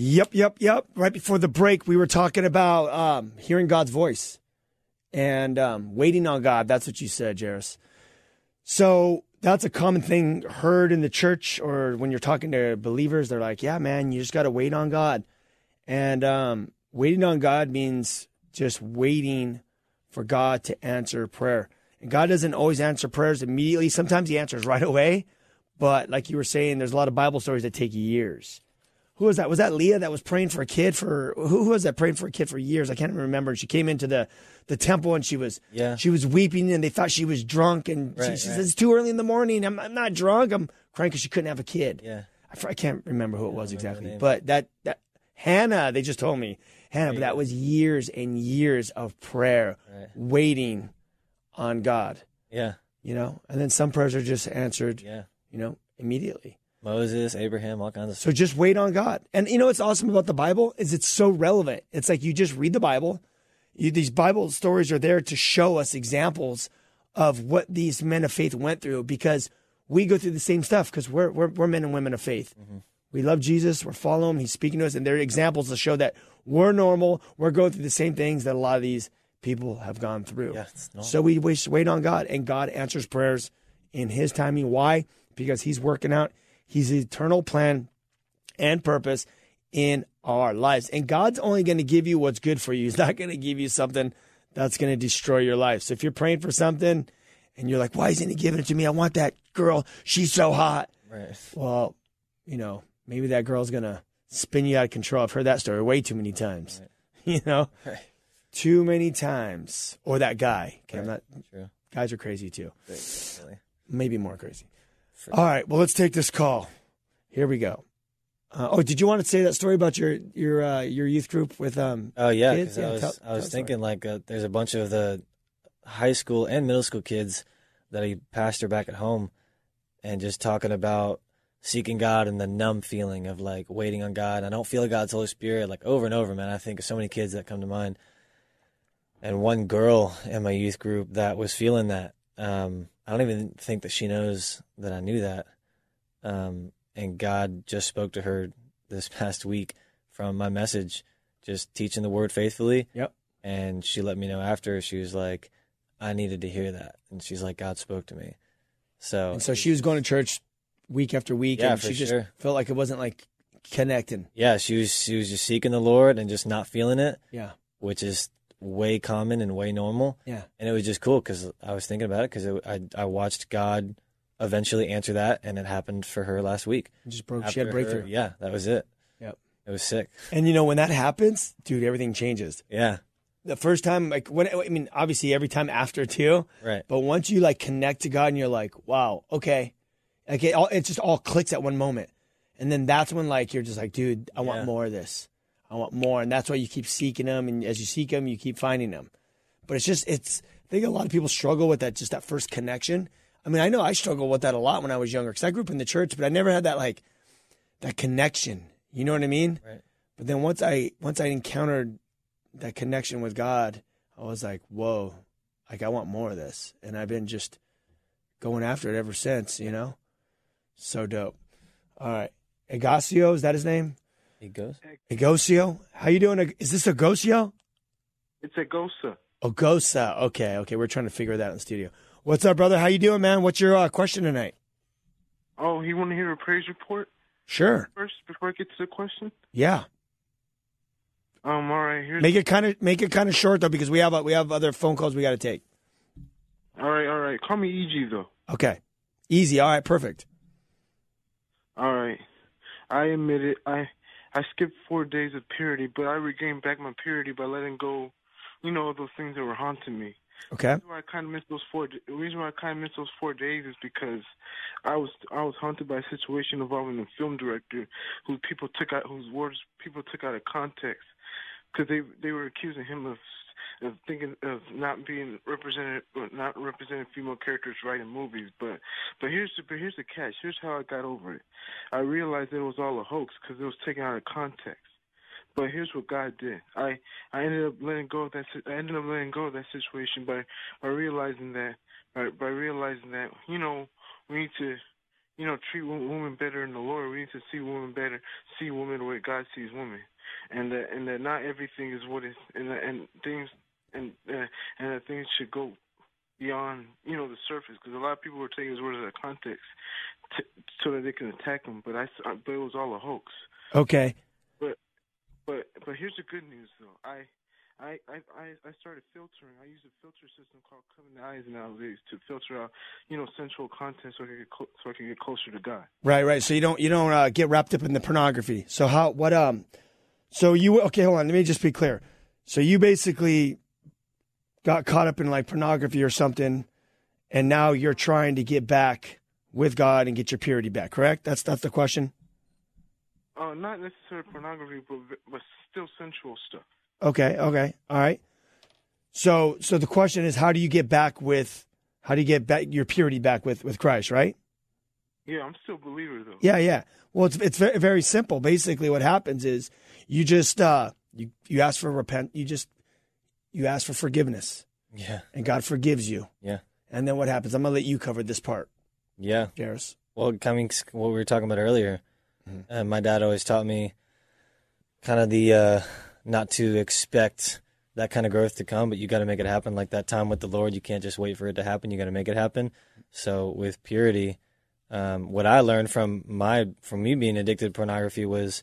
[SPEAKER 2] Yep, yep, yep. Right before the break, we were talking about um, hearing God's voice and um, waiting on God. That's what you said, Jairus. So that's a common thing heard in the church or when you're talking to believers. They're like, yeah, man, you just got to wait on God. And um, waiting on God means just waiting for God to answer prayer. And God doesn't always answer prayers immediately. Sometimes He answers right away. But like you were saying, there's a lot of Bible stories that take years who was that? Was that Leah that was praying for a kid for who, who was that praying for a kid for years? I can't even remember. She came into the the temple and she was
[SPEAKER 3] Yeah.
[SPEAKER 2] she was weeping and they thought she was drunk and she,
[SPEAKER 3] Right,
[SPEAKER 2] she
[SPEAKER 3] right.
[SPEAKER 2] says it's too early in the morning. I'm I'm not drunk. I'm crying because she couldn't have a kid.
[SPEAKER 3] Yeah.
[SPEAKER 2] I, I can't remember who it was exactly, but that that Hannah. They just told me Hannah, but that was years and years of prayer,
[SPEAKER 3] Right.
[SPEAKER 2] waiting on God.
[SPEAKER 3] Yeah.
[SPEAKER 2] You know, and then some prayers are just answered.
[SPEAKER 3] Yeah.
[SPEAKER 2] You know, immediately.
[SPEAKER 3] Moses, Abraham, all kinds of stuff.
[SPEAKER 2] So just wait on God. And you know what's awesome about the Bible is it's so relevant. It's like you just read the Bible. You, these Bible stories are there to show us examples of what these men of faith went through because we go through the same stuff because we're, we're, we're men and women of faith. Mm-hmm. We love Jesus. We're following him. He's speaking to us. And they're examples to show that we're normal. We're going through the same things that a lot of these people have gone through.
[SPEAKER 3] Yeah,
[SPEAKER 2] so we wait on God and God answers prayers in his timing. Why? Because he's working out his eternal plan and purpose in our lives. And God's only going to give you what's good for you. He's not going to give you something that's going to destroy your life. So if you're praying for something and you're like, why isn't he giving it to me? I want that girl. She's so hot.
[SPEAKER 3] Right.
[SPEAKER 2] Well, you know, maybe that girl's going to spin you out of control. I've heard that story way too many times. You know,
[SPEAKER 3] Right.
[SPEAKER 2] too many times. Or that guy. Okay, I'm not,
[SPEAKER 3] True.
[SPEAKER 2] guys are crazy too. Maybe more crazy. All right, well, let's take this call. Here we go. Uh, oh, did you want to say that story about your your uh, your youth group with um?
[SPEAKER 3] Oh yeah,
[SPEAKER 2] Kids? Yeah,
[SPEAKER 3] I was
[SPEAKER 2] tell-
[SPEAKER 3] I was thinking like uh, there's a bunch of the high school and middle school kids that I pastor back at home, and just talking about seeking God and the numb feeling of like waiting on God. I don't feel God's Holy Spirit like over and over, man. I think of so many kids that come to mind, and one girl in my youth group that was feeling that. Um, I don't even think that she knows that I knew that. Um, and God just spoke to her this past week from my message, just teaching the word faithfully.
[SPEAKER 2] Yep.
[SPEAKER 3] And she let me know after she was like, I needed to hear that. And she's like, God spoke to me. So,
[SPEAKER 2] And so she was going to church week after week,
[SPEAKER 3] Yeah,
[SPEAKER 2] and she just
[SPEAKER 3] sure.
[SPEAKER 2] felt like it wasn't like connecting.
[SPEAKER 3] yeah, she was she was just seeking the Lord and just not feeling it,
[SPEAKER 2] Yeah,
[SPEAKER 3] which is way common and way normal.
[SPEAKER 2] yeah,
[SPEAKER 3] And it was just cool because I was thinking about it because I I watched God eventually answer that, and it happened for her last week.
[SPEAKER 2] It just broke. she
[SPEAKER 3] After
[SPEAKER 2] had breakthrough.
[SPEAKER 3] her- yeah, that was it.
[SPEAKER 2] Yep.
[SPEAKER 3] It was sick.
[SPEAKER 2] And you know when that happens, dude, everything changes.
[SPEAKER 3] Yeah.
[SPEAKER 2] The first time, like when I mean, obviously every time after too.
[SPEAKER 3] Right.
[SPEAKER 2] But once you like connect to God and you're like, wow, okay, like it, all, it just all clicks at one moment, and then that's when like you're just like, dude, I want
[SPEAKER 3] Yeah.
[SPEAKER 2] more of this. I want more, and that's why you keep seeking them, and as you seek them, you keep finding them. But it's just it's. I think a lot of people struggle with that, just that first connection. I mean, I know I struggled with that a lot when I was younger because I grew up in the church, but I never had that like that connection. You know what I mean?
[SPEAKER 3] Right.
[SPEAKER 2] But then once I once I encountered that connection with God, I was like, whoa, like I want more of this, and I've been just going after it ever since. You know, so dope. All right, Agacio is that his name?
[SPEAKER 3] He goes.
[SPEAKER 2] Agocio, how you doing? Is this Agocio?
[SPEAKER 4] It's a Gosa.
[SPEAKER 2] Ogosa. Okay, okay. We're trying to figure that out in the studio. What's up, brother? How you doing, man? What's your uh, question tonight?
[SPEAKER 4] Oh, you want to hear a praise report
[SPEAKER 2] Sure.
[SPEAKER 4] first before I get to the question?
[SPEAKER 2] Yeah.
[SPEAKER 4] Um, all right, here's
[SPEAKER 2] Make it kind of make it kind of short though, because we have uh, we have other phone calls we got to take.
[SPEAKER 4] all right, all right. Call me EG though.
[SPEAKER 2] Okay. Easy. All right. Perfect.
[SPEAKER 4] All right. I admit it. I I skipped four days of purity, but I regained back my purity by letting go, you know, those things that were haunting me.
[SPEAKER 2] Okay.
[SPEAKER 4] The reason why I kind of missed those four. The reason why I kind of missed those four days is because I was I was haunted by a situation involving a film director who people took out whose words people took out of context because they they were accusing him of of thinking of not being represented not representing female characters right in movies. But but here's the but here's the catch. Here's how I got over it. I realized it was all a hoax because it was taken out of context. But here's what God did. I I ended up letting go of that. I ended up letting go of that situation by by realizing that by by realizing that you know we need to you know treat women better in the Lord. We need to see women better, see women the way God sees women, and that and that not everything is what is and and things and uh, and that things should go beyond you know the surface because a lot of people were taking his words out of context t- so that they can attack him. But I but it was all a hoax.
[SPEAKER 2] Okay.
[SPEAKER 4] But but here's the good news though. I I, I, I started filtering. I use a filter system called Covenant Eyes nowadays to filter out, you know, sensual content so I can get clo- so I can get closer to God.
[SPEAKER 2] Right, right. So you don't you don't uh, get wrapped up in the pornography. So how what um, so you okay? Hold on. Let me just be clear. So you basically got caught up in like pornography or something, and now you're trying to get back with God and get your purity back. Correct? That's that's the question.
[SPEAKER 4] Uh, not necessarily pornography, but but still sensual stuff.
[SPEAKER 2] Okay, okay, all right. So, so the question is, how do you get back with, how do you get back your purity back with with Christ, right?
[SPEAKER 4] Yeah, I'm still a believer though.
[SPEAKER 2] Yeah, yeah. Well, it's it's very very simple. Basically, what happens is you just uh you you ask for repent, you just you ask for forgiveness,
[SPEAKER 3] Yeah.
[SPEAKER 2] and God forgives you.
[SPEAKER 3] Yeah.
[SPEAKER 2] And then what happens? I'm gonna let you cover this part,
[SPEAKER 3] Yeah.
[SPEAKER 2] Jairus.
[SPEAKER 3] Well, coming what we were talking about earlier, uh, my dad always taught me kind of the uh, not to expect that kind of growth to come, but you got to make it happen. Like that time with the Lord, you can't just wait for it to happen. You got to make it happen. So with purity, um, what I learned from my from me being addicted to pornography was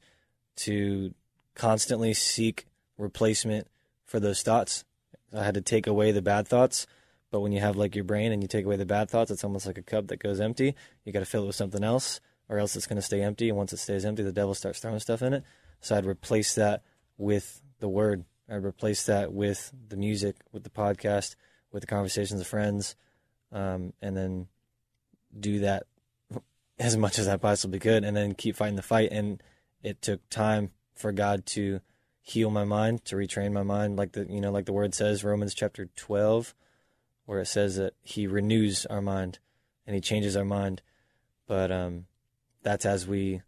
[SPEAKER 3] to constantly seek replacement for those thoughts. I had to take away the bad thoughts. But when you have like your brain and you take away the bad thoughts, it's almost like a cup that goes empty. You got to fill it with something else, or else it's going to stay empty. And once it stays empty, the devil starts throwing stuff in it. So I'd replace that with the word. I'd replace that with the music, with the podcast, with the conversations of friends, um, and then do that as much as I possibly could, and then keep fighting the fight. And it took time for God to heal my mind, to retrain my mind, like the you know, like the word says, Romans chapter twelve, where it says that He renews our mind and He changes our mind. But um, that's as we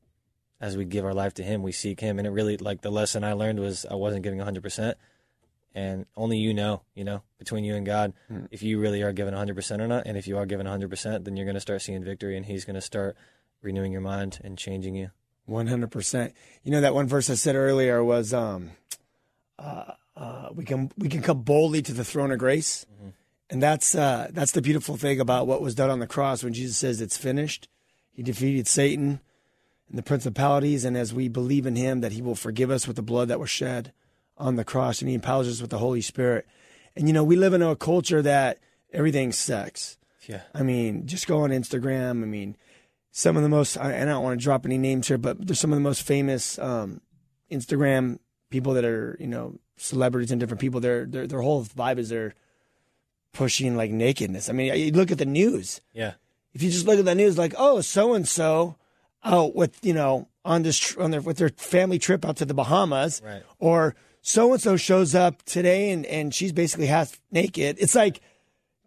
[SPEAKER 3] as we give our life to Him, we seek Him, and it really like the lesson I learned was I wasn't giving hundred percent, and only you know, you know, between you and God, if you really are giving hundred percent or not, and if you are giving hundred percent, then you're going to start seeing victory, and He's going to start renewing your mind and changing you.
[SPEAKER 2] One hundred percent. You know that one verse I said earlier was, um, uh, uh, "We can we can come boldly to the throne of grace," and that's uh, that's the beautiful thing about what was done on the cross when Jesus says it's finished. He defeated Satan and the principalities, and as we believe in Him, that He will forgive us with the blood that was shed on the cross, and He empowers us with the Holy Spirit. And you know, we live in a culture that everything's sex.
[SPEAKER 3] Yeah.
[SPEAKER 2] I mean, just go on Instagram. I mean, some of the most, I- and I don't want to drop any names here, but there's some of the most famous um, Instagram people that are, you know, celebrities and different people. Their their their whole vibe is they're pushing like nakedness. I mean, you look at the news.
[SPEAKER 3] Yeah.
[SPEAKER 2] If you just look at the news, like, oh, so and so out with you know on this tr- on their with their family trip out to the Bahamas,
[SPEAKER 3] Right.
[SPEAKER 2] or so and so shows up today and and she's basically half naked. It's like,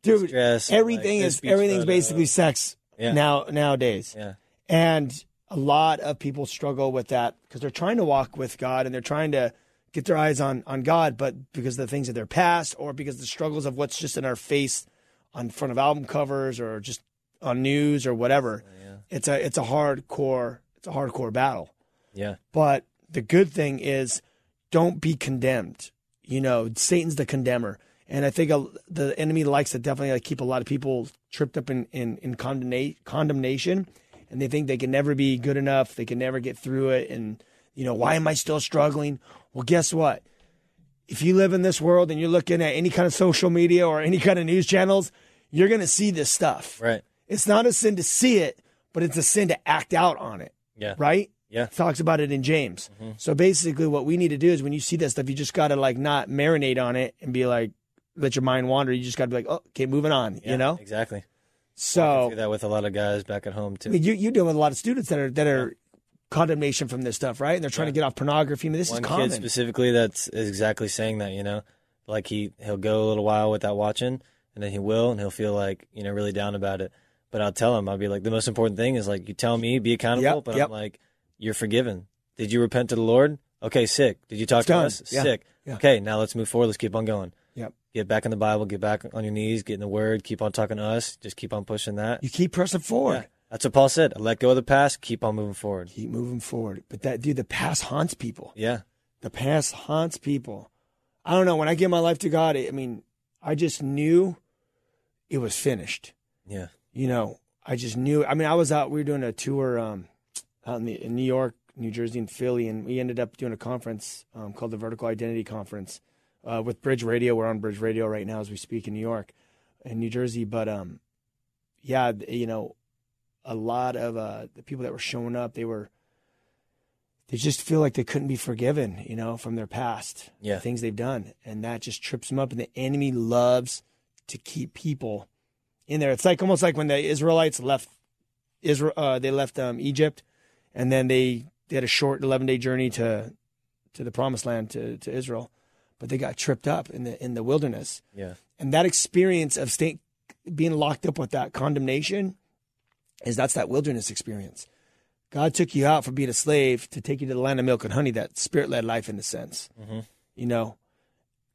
[SPEAKER 2] dude, everything
[SPEAKER 3] like,
[SPEAKER 2] is everything's
[SPEAKER 3] photo.
[SPEAKER 2] basically sex
[SPEAKER 3] Yeah.
[SPEAKER 2] now nowadays.
[SPEAKER 3] Yeah.
[SPEAKER 2] And a lot of people struggle with that because they're trying to walk with God and they're trying to get their eyes on on God, but because of the things of their past or because of the struggles of what's just in our face on front of album covers or just on news or whatever. Oh, it's a it's a hardcore it's a hardcore battle.
[SPEAKER 3] Yeah.
[SPEAKER 2] But the good thing is, don't be condemned. You know, Satan's the condemner, and I think a, the enemy likes to definitely like keep a lot of people tripped up in in, in condemna- condemnation, and they think they can never be good enough. They can never get through it, and you know, why am I still struggling? Well, guess what? If you live in this world and you're looking at any kind of social media or any kind of news channels, you're gonna see this stuff.
[SPEAKER 3] Right.
[SPEAKER 2] It's not a sin to see it, but it's a sin to act out on it
[SPEAKER 3] Yeah.
[SPEAKER 2] right?
[SPEAKER 3] Yeah.
[SPEAKER 2] Talks about it in James. Mm-hmm. So basically, what we need to do is when you see that stuff, you just got to like not marinate on it and be like, let your mind wander. You just got to be like, oh, okay, moving on.
[SPEAKER 3] Yeah,
[SPEAKER 2] you know.
[SPEAKER 3] exactly.
[SPEAKER 2] So
[SPEAKER 3] do that with a lot of guys back at home too.
[SPEAKER 2] I mean, you you deal with a lot of students that are that are condemnation from this stuff, right? And they're trying to get off pornography. I mean, this
[SPEAKER 3] One
[SPEAKER 2] is common.
[SPEAKER 3] kid specifically that's is exactly saying that. You know, like he he'll go a little while without watching, and then he will, and he'll feel like you know really down about it. But I'll tell him, I'll be like, the most important thing is like you tell me, be accountable.
[SPEAKER 2] Yep,
[SPEAKER 3] but
[SPEAKER 2] yep.
[SPEAKER 3] I'm like, you're forgiven. Did you repent to the Lord? Okay, sick. Did you talk
[SPEAKER 2] It's
[SPEAKER 3] to
[SPEAKER 2] done.
[SPEAKER 3] us?
[SPEAKER 2] Yeah,
[SPEAKER 3] Sick.
[SPEAKER 2] yeah.
[SPEAKER 3] Okay, now let's move forward. Let's keep on going.
[SPEAKER 2] Yep.
[SPEAKER 3] Get back in the Bible. Get back on your knees. Get in the Word. Keep on talking to us. Just keep on pushing that.
[SPEAKER 2] You keep pressing forward.
[SPEAKER 3] Yeah. That's what Paul said. Let go of the past. Keep on moving forward.
[SPEAKER 2] Keep moving forward. But that dude, the past haunts people.
[SPEAKER 3] Yeah.
[SPEAKER 2] The past haunts people. I don't know. When I gave my life to God, I mean, I just knew it was finished.
[SPEAKER 3] Yeah.
[SPEAKER 2] You know, I just knew. I mean, I was out. We were doing a tour um, out in, the, in New York, New Jersey, and Philly, and we ended up doing a conference um, called the Vertical Identity Conference uh, with Bridge Radio. We're on Bridge Radio right now as we speak in New York and New Jersey. But um, yeah, you know, a lot of uh, the people that were showing up, they were they just feel like they couldn't be forgiven, you know, from their past,
[SPEAKER 3] Yeah.
[SPEAKER 2] the things they've done, and that just trips them up. And the enemy loves to keep people in there. It's like almost like when the Israelites left Israel, uh, they left um, Egypt, and then they, they had a short eleven day journey to to the promised land to, to Israel, but they got tripped up in the in the wilderness.
[SPEAKER 3] Yeah.
[SPEAKER 2] and that experience of staying being locked up with that condemnation is that's that wilderness experience. God took you out from being a slave to take you to the land of milk and honey that spirit-led life in a sense. Mm-hmm. You know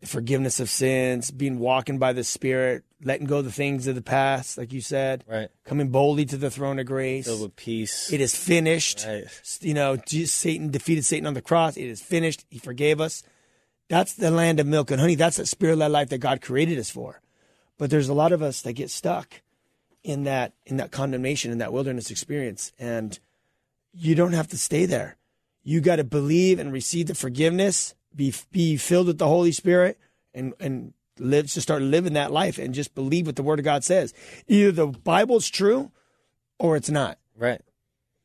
[SPEAKER 2] the forgiveness of sins being walking by the spirit letting go of the things of the past like you said
[SPEAKER 3] Right.
[SPEAKER 2] coming boldly to the throne of grace.
[SPEAKER 3] Filled with peace.
[SPEAKER 2] it is finished.
[SPEAKER 3] Right.
[SPEAKER 2] you know satan defeated satan on the cross. It is finished. He forgave us that's the land of milk and honey that's the spirit-led life that god created us for. But there's a lot of us that get stuck in that in that condemnation in that wilderness experience and you don't have to stay there. You got to believe and receive the forgiveness be be filled with the holy spirit and and live to start living that life and just believe what the word of god says. Either the bible's true or it's not.
[SPEAKER 3] Right.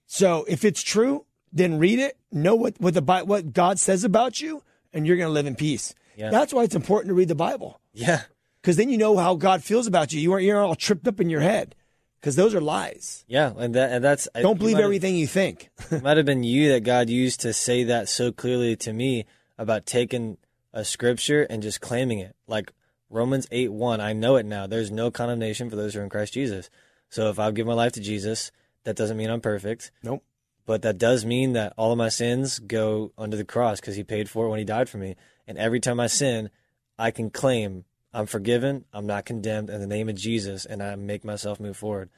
[SPEAKER 2] so if it's true, then read it, know what what the what God says about you, and you're going to live in peace.
[SPEAKER 3] Yeah.
[SPEAKER 2] That's why it's important to read the Bible
[SPEAKER 3] Yeah.
[SPEAKER 2] because then you know how God feels about you. You aren't you're all tripped up in your head because those are lies.
[SPEAKER 3] Yeah. And that and that's I-
[SPEAKER 2] Don't
[SPEAKER 3] you
[SPEAKER 2] believe everything you think.
[SPEAKER 3] It might have been you that God used to say that so clearly to me about taking a scripture and just claiming it. Like Romans 8 1, I know it now. There's no condemnation for those who are in Christ Jesus. So if I've given my life to Jesus, that doesn't mean I'm perfect,
[SPEAKER 2] nope.
[SPEAKER 3] But that does mean that all of my sins go under the cross because he paid for it when he died for me. And every time I sin, I can claim I'm forgiven, I'm not condemned in the name of Jesus, and I make myself move forward.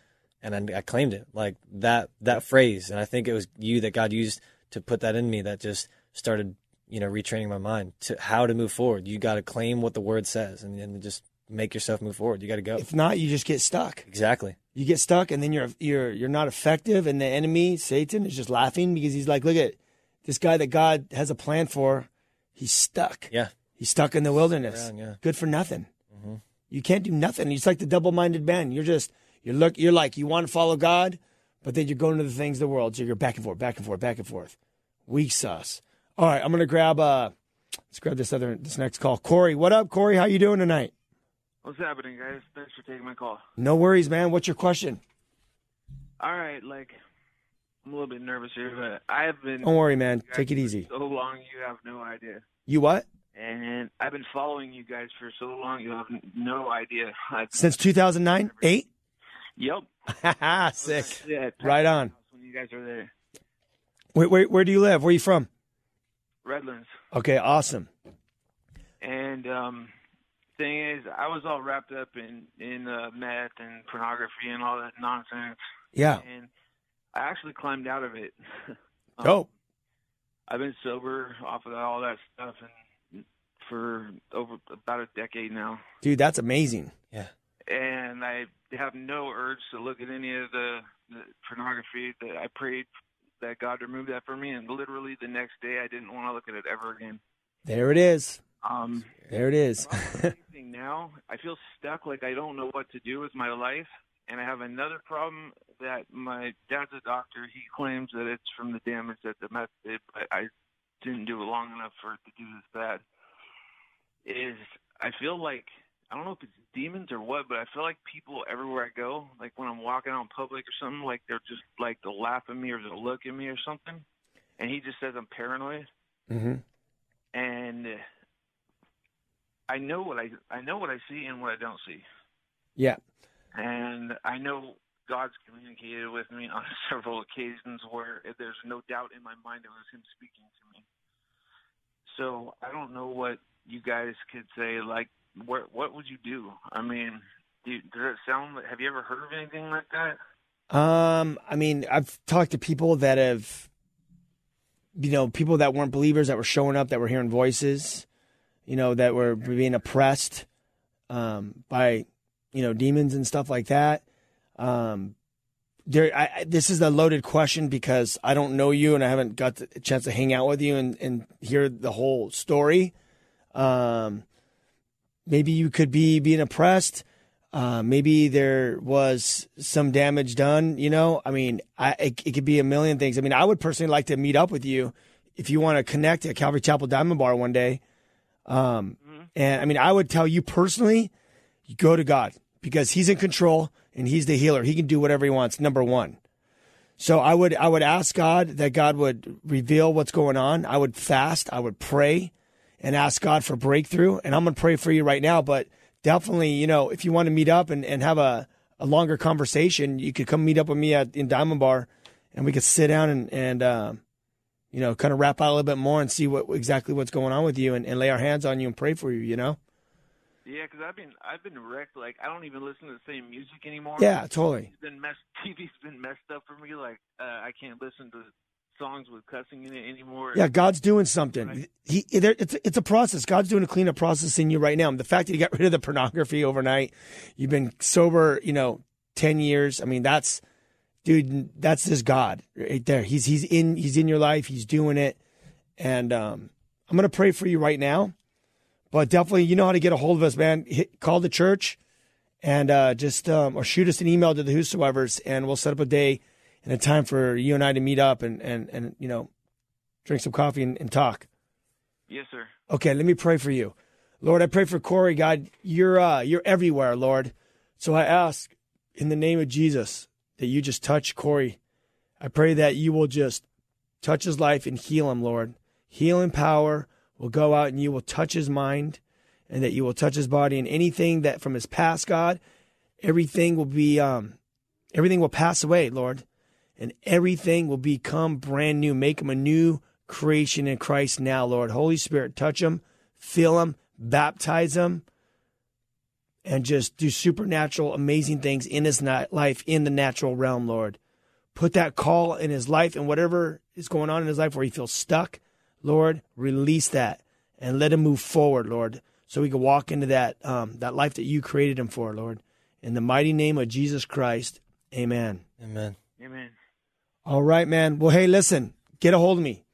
[SPEAKER 3] And I, I claimed it like that that phrase, and I think it was you that God used to put that in me that just started you know retraining my mind to how to move forward. You got to claim what the Word says, and then just make yourself move forward. You got to go
[SPEAKER 2] If not, you just get stuck.
[SPEAKER 3] exactly.
[SPEAKER 2] You get stuck, and then you're you're you're not effective, and the enemy Satan is just laughing because he's like, look at this guy that God has a plan for. He's stuck.
[SPEAKER 3] Yeah,
[SPEAKER 2] He's stuck in the wilderness.
[SPEAKER 3] around, yeah.
[SPEAKER 2] Good for nothing. You can't do nothing. It's like the double-minded man. You're just you're look. You're like you want to follow God, but then you're going to the things of the world. So you're back and forth, back and forth, back and forth. Weak sauce. All right, I'm gonna grab uh, let's grab this other this next call. Corey, what up, Corey? How you doing tonight?
[SPEAKER 5] What's happening, guys? Thanks for taking my call.
[SPEAKER 2] No worries, man. What's your question?
[SPEAKER 5] All right, like I'm a little bit nervous here, but I have been
[SPEAKER 2] Don't worry, man. Take it easy.
[SPEAKER 5] so long you have no idea.
[SPEAKER 2] You what?
[SPEAKER 5] And I've been following you guys for so long you have no idea. I,
[SPEAKER 2] Since 2009, eight.
[SPEAKER 5] yep.
[SPEAKER 2] Sick. Right on.
[SPEAKER 5] When you guys were there,
[SPEAKER 2] Where, where where do you live? Where are you from?
[SPEAKER 5] Redlands.
[SPEAKER 2] Okay, awesome.
[SPEAKER 5] And um, thing is, I was all wrapped up in in uh, meth and pornography and all that nonsense.
[SPEAKER 2] Yeah.
[SPEAKER 5] And I actually climbed out of it. Um,
[SPEAKER 2] Dope.
[SPEAKER 5] I've been sober off of all that stuff and for over about a decade now,
[SPEAKER 2] Dude, that's amazing.
[SPEAKER 3] Yeah.
[SPEAKER 5] and I have no urge to look at any of the, the pornography. That I prayed that God removed that from me, and literally the next day I didn't want to look at it ever again.
[SPEAKER 2] There it is.
[SPEAKER 5] Um,
[SPEAKER 2] There it is.
[SPEAKER 5] now, I feel stuck. Like I don't know what to do with my life. And I have another problem that my dad's a doctor. He claims that it's from the damage that the meth did, but I didn't do it long enough for it to do this bad. Is I feel like I don't know if it's demons or what, but I feel like people everywhere I go, like when I'm walking out in public or something, like they're just like they'll laugh at me or they'll look at me or something. And he just says I'm paranoid.
[SPEAKER 2] Mm-hmm.
[SPEAKER 5] And I know what I I know what I see and what I don't see.
[SPEAKER 2] Yeah.
[SPEAKER 5] And I know God's communicated with me on several occasions where there's no doubt in my mind it was Him speaking to me. So I don't know what you guys could say. Like, what what would you do? I mean, do, does it sound? Like have you ever heard of anything like that?
[SPEAKER 2] Um, I mean, I've talked to people that have, you know, people that weren't believers that were showing up, that were hearing voices, you know, that were being oppressed um, by, you know, demons and stuff like that. Um, there, I, this is a loaded question because I don't know you and I haven't got the chance to hang out with you and, and hear the whole story. Um, maybe you could be being oppressed. Uh, maybe there was some damage done. You know, I mean, I, it, it could be a million things. I mean, I would personally like to meet up with you if you want to connect at Calvary Chapel Diamond Bar one day. Um, mm-hmm. And I mean, I would tell you personally, you go to God because He's in control and He's the healer. He can do whatever He wants. Number one. So I would I would ask God that God would reveal what's going on. I would fast. I would pray and ask God for breakthrough. And I'm going to pray for you right now, but definitely, you know, if you want to meet up and, and have a, a longer conversation, you could come meet up with me at in Diamond Bar, and we could sit down and and uh, you know kind of wrap out a little bit more and see what exactly what's going on with you and, and lay our hands on you and pray for you. You know.
[SPEAKER 5] Yeah, because I've been I've been wrecked. Like I don't even listen to the same music anymore.
[SPEAKER 2] Yeah, totally.
[SPEAKER 5] TV's been messed. TV's been messed up for me. Like uh, I can't listen to songs with cussing in it anymore.
[SPEAKER 2] Yeah, God's doing something. Right. He, it's it's a process. God's doing a cleanup process in you right now. The fact that you got rid of the pornography overnight, you've been sober, you know, ten years. I mean, that's dude. That's this God right there. He's he's in he's in your life. He's doing it, and um, I'm gonna pray for you right now. But definitely, you know how to get a hold of us, man. Hit, call the church, and uh, just um, or shoot us an email to the Whosoevers, and we'll set up a day and a time for you and I to meet up and, and, and you know, drink some coffee and, and talk.
[SPEAKER 5] Yes, sir.
[SPEAKER 2] Okay, let me pray for you. Lord, I pray for Corey, God. You're uh, you're everywhere, Lord. So I ask in the name of Jesus that you just touch Corey. I pray that you will just touch his life and heal him, Lord. Healing power will go out and you will touch his mind and that you will touch his body and anything that from his past, God, everything will be um everything will pass away, Lord and everything will become brand new. Make them a new creation in Christ now, Lord. Holy Spirit, touch them, fill them, baptize them, and just do supernatural, amazing things in his life in the natural realm, Lord. Put that call in his life and whatever is going on in his life where he feels stuck, Lord, release that and let him move forward, Lord, so he can walk into that um, that life that you created him for, Lord. In the mighty name of Jesus Christ, Amen.
[SPEAKER 3] Amen.
[SPEAKER 5] Amen.
[SPEAKER 2] All right, man. Well, hey, listen, get a hold of me.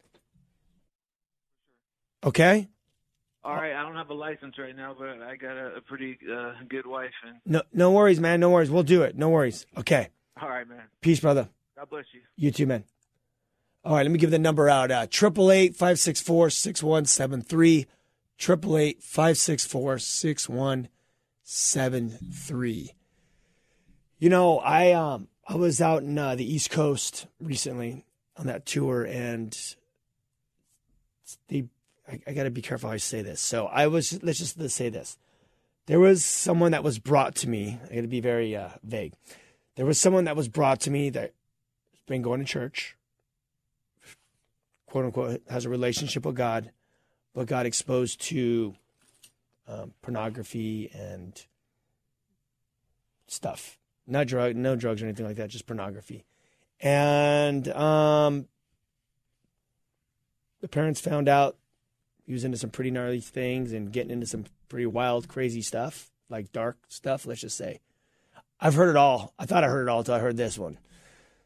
[SPEAKER 2] Okay?
[SPEAKER 5] All right, I don't have a license right now, but I got a, a pretty uh, good wife. And
[SPEAKER 2] no, no worries, man. No worries. We'll do it. No worries. Okay.
[SPEAKER 5] All right, man.
[SPEAKER 2] Peace, brother.
[SPEAKER 5] God bless you.
[SPEAKER 2] You too, man. All right, let me give the number out. Uh, triple eight five six four six one seven three. Triple eight five six four six one seven three. You know, I um I was out in uh, the East Coast recently on that tour, and the I, I got to be careful how I say this. So I was let's just let's say this: there was someone that was brought to me. I got to be very uh, vague. There was someone that was brought to me that has been going to church, quote unquote, has a relationship with God, but got exposed to um, pornography and stuff not drug, no drugs or anything like that, just pornography. And um, the parents found out he was into some pretty gnarly things and getting into some pretty wild, crazy stuff, like dark stuff, let's just say. I've heard it all. I thought I heard it all until I heard this one.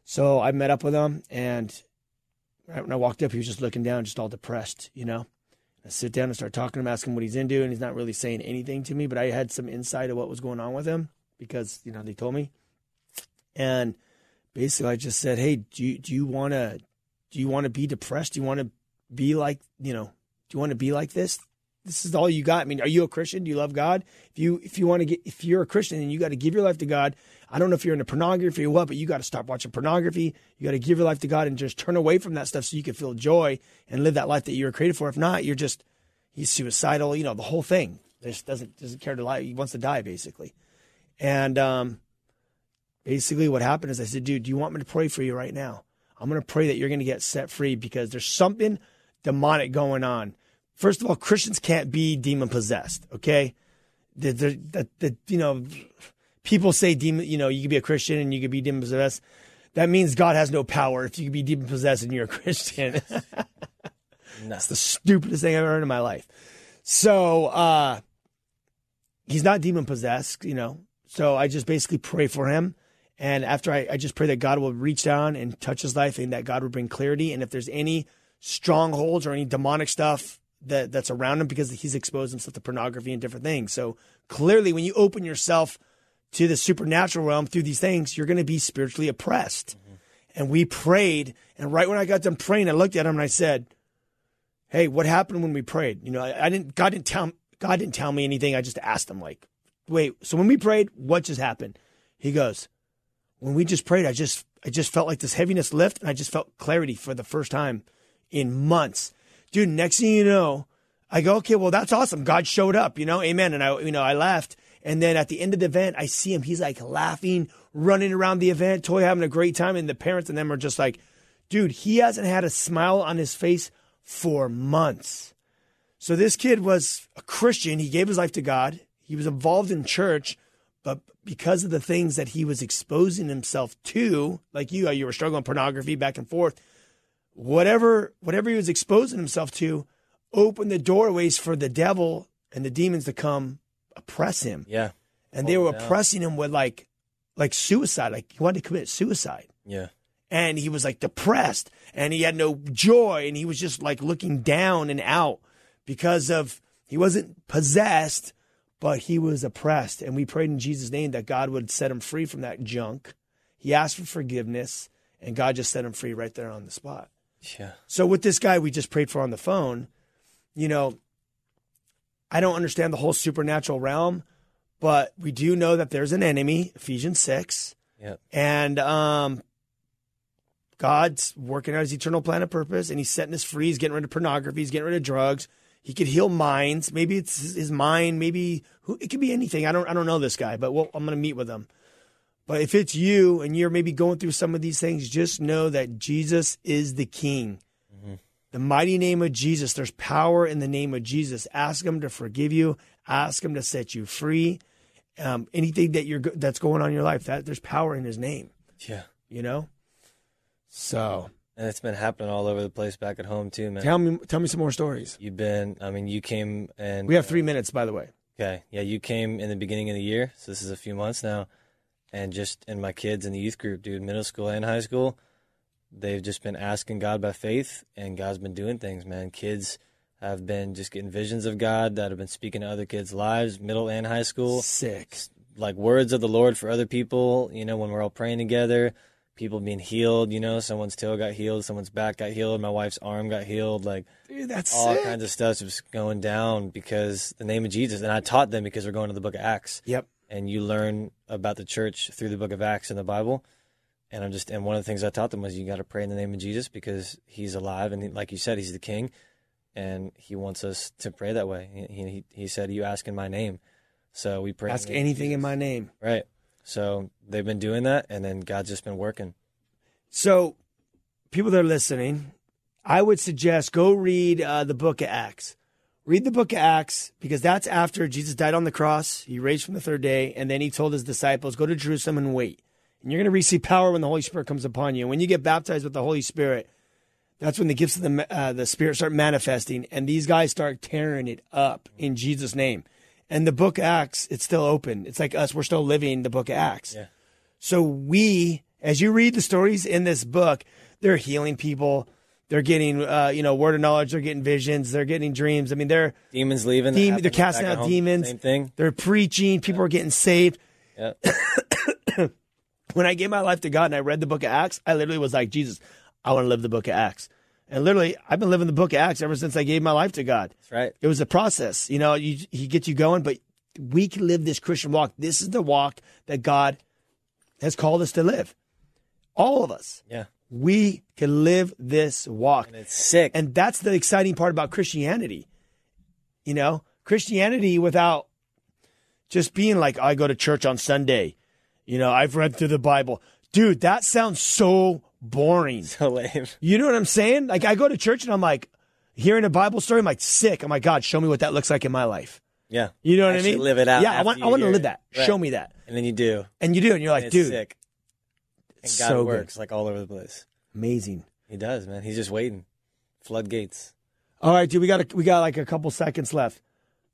[SPEAKER 2] So I met up with him, and right when I walked up, he was just looking down, just all depressed, you know. I sit down and start talking to him, asking what he's into, and he's not really saying anything to me, but I had some insight of what was going on with him because you know they told me, and basically I just said, hey, do you, do you want to do you want to be depressed? Do you want to be like you know? Do you want to be like this? this is all you got. I mean, are you a Christian? Do you love God? If you if you want to get if you're a Christian and you got to give your life to God, I don't know if you're into pornography or what, but you got to stop watching pornography. You got to give your life to God and just turn away from that stuff so you can feel joy and live that life that you were created for. If not, you're just he's suicidal. You know the whole thing. Just doesn't doesn't care to lie. He wants to die basically. And um, basically, what happened is I said, dude, do you want me to pray for you right now? I'm going to pray that you're going to get set free because there's something demonic going on. First of all, Christians can't be demon possessed. Okay, the, the, the, the you know people say demon. You know, you can be a Christian and you can be demon possessed. That means God has no power if you can be demon possessed and you're a Christian. That's the stupidest thing I've ever heard in my life. So uh, he's not demon possessed, you know. So I just basically pray for him. And after I, I just pray that God will reach down and touch his life and that God will bring clarity. And if there's any strongholds or any demonic stuff that, that's around him because he's exposed himself to pornography and different things. So clearly, when you open yourself to the supernatural realm through these things, you're going to be spiritually oppressed. Mm-hmm. And we prayed. And right when I got done praying, I looked at him and I said, Hey, what happened when we prayed? You know, I, I didn't, God didn't tell, God didn't tell me anything. I just asked him, like, wait, so when we prayed, what just happened? He goes, when we just prayed, I just, I just felt like this heaviness lift and I just felt clarity for the first time in months. Dude, next thing you know, I go, okay, well, that's awesome. God showed up, you know, amen. And I, you know, I left. And then at the end of the event, I see him. He's like laughing, running around the event, totally having a great time. And the parents and them are just like, dude, he hasn't had a smile on his face for months. So this kid was a Christian. He gave his life to God. He was involved in church, but because of the things that he was exposing himself to, like you, you were struggling pornography back and forth, whatever whatever he was exposing himself to opened the doorways for the devil and the demons to come oppress him.
[SPEAKER 3] Yeah.
[SPEAKER 2] And they were oh, oppressing him with like like suicide. Like he wanted to commit suicide.
[SPEAKER 3] Yeah.
[SPEAKER 2] And he was like depressed and he had no joy and he was just like looking down and out because of he wasn't possessed, but he was oppressed. And we prayed in Jesus' name that God would set him free from that junk. He asked for forgiveness and God just set him free right there on the spot.
[SPEAKER 3] Yeah.
[SPEAKER 2] So with this guy we just prayed for on the phone, you know, I don't understand the whole supernatural realm, but we do know that there's an enemy, Ephesians 6.
[SPEAKER 3] Yep.
[SPEAKER 2] And um, God's working out his eternal plan of purpose and he's setting us free. He's getting rid of pornography, he's getting rid of drugs. He could heal minds. Maybe it's his mind, maybe who, it could be anything. I don't I don't know this guy, but we'll, I'm going to meet with him. But if it's you and you're maybe going through some of these things, just know that Jesus is the King. Mm-hmm. The mighty name of Jesus. There's power in the name of Jesus. Ask Him to forgive you. Ask Him to set you free. Um, anything that you're that's going on in your life, that there's power in His name.
[SPEAKER 3] Yeah.
[SPEAKER 2] You know. So.
[SPEAKER 3] And it's been happening all over the place back at home too, man.
[SPEAKER 2] Tell me, tell me some more stories.
[SPEAKER 3] You've been. I mean, you came and
[SPEAKER 2] we have three minutes, by the way.
[SPEAKER 3] Okay. Yeah, you came in the beginning of the year, so this is a few months now and just and my kids in the youth group, dude, middle school and high school, they've just been asking God by faith, and God's been doing things, man. Kids have been just getting visions of God that have been speaking to other kids' lives, middle and high school.
[SPEAKER 2] Sick.
[SPEAKER 3] Like words of the Lord for other people, you know, when we're all praying together, people being healed, you know, someone's tail got healed, someone's back got healed, my wife's arm got healed, like
[SPEAKER 2] Dude, that's
[SPEAKER 3] all
[SPEAKER 2] sick.
[SPEAKER 3] kinds of stuff just going down because the name of Jesus. And I taught them because we're going to the book of Acts.
[SPEAKER 2] Yep
[SPEAKER 3] and you learn about the church through the book of Acts in the Bible. And I'm just, and one of the things I taught them was you got to pray in the name of Jesus because he's alive. And he, like you said, he's the king and he wants us to pray that way. He, he, he said, You ask in my name. So we pray.
[SPEAKER 2] Ask in anything in my name.
[SPEAKER 3] Right. So they've been doing that and then God's just been working.
[SPEAKER 2] So people that are listening, I would suggest go read uh, the book of Acts read the book of Acts because that's after Jesus died on the cross. He raised from the third day, and then he told his disciples, Go to Jerusalem and wait. And you're going to receive power when the Holy Spirit comes upon you. And when you get baptized with the Holy Spirit, that's when the gifts of the, uh, the Spirit start manifesting, and these guys start tearing it up in Jesus' name. And the book Acts, it's still open. It's like us, we're still living the book of Acts.
[SPEAKER 3] Yeah.
[SPEAKER 2] So we, as you read the stories in this book, they're healing people they're getting, uh, you know, word of knowledge. They're getting visions. They're getting dreams. I mean, they're
[SPEAKER 3] demons leaving.
[SPEAKER 2] They're casting out demons.
[SPEAKER 3] Same thing.
[SPEAKER 2] They're preaching. People yeah. are getting saved.
[SPEAKER 3] Yeah.
[SPEAKER 2] when I gave my life to God and I read the book of Acts, I literally was like, Jesus, I want to live the book of Acts. And literally, I've been living the book of Acts ever since I gave my life to God.
[SPEAKER 3] That's right.
[SPEAKER 2] It was a process. You know, you, he gets you going, but we can live this Christian walk. This is the walk that God has called us to live. All of us.
[SPEAKER 3] Yeah.
[SPEAKER 2] We can live this walk.
[SPEAKER 3] And it's sick.
[SPEAKER 2] And that's the exciting part about Christianity. You know, Christianity without just being like, I go to church on Sunday. You know, I've read through the Bible. Dude, that sounds so boring.
[SPEAKER 3] so lame.
[SPEAKER 2] You know what I'm saying? Like, I go to church and I'm like, hearing a Bible story, I'm like, sick. Oh my God, show me what that looks like in my life.
[SPEAKER 3] Yeah.
[SPEAKER 2] You know what
[SPEAKER 3] Actually
[SPEAKER 2] I mean?
[SPEAKER 3] live it out
[SPEAKER 2] Yeah, I want, I want to live that.
[SPEAKER 3] Right.
[SPEAKER 2] Show me that.
[SPEAKER 3] And then you do.
[SPEAKER 2] And you do, and you're like,
[SPEAKER 3] And it's
[SPEAKER 2] dude,
[SPEAKER 3] sick. And God
[SPEAKER 2] so
[SPEAKER 3] works
[SPEAKER 2] good.
[SPEAKER 3] like all over the place.
[SPEAKER 2] amazing.
[SPEAKER 3] He does, man. He's just waiting. Floodgates.
[SPEAKER 2] All right, dude, we got a, we got like a couple seconds left.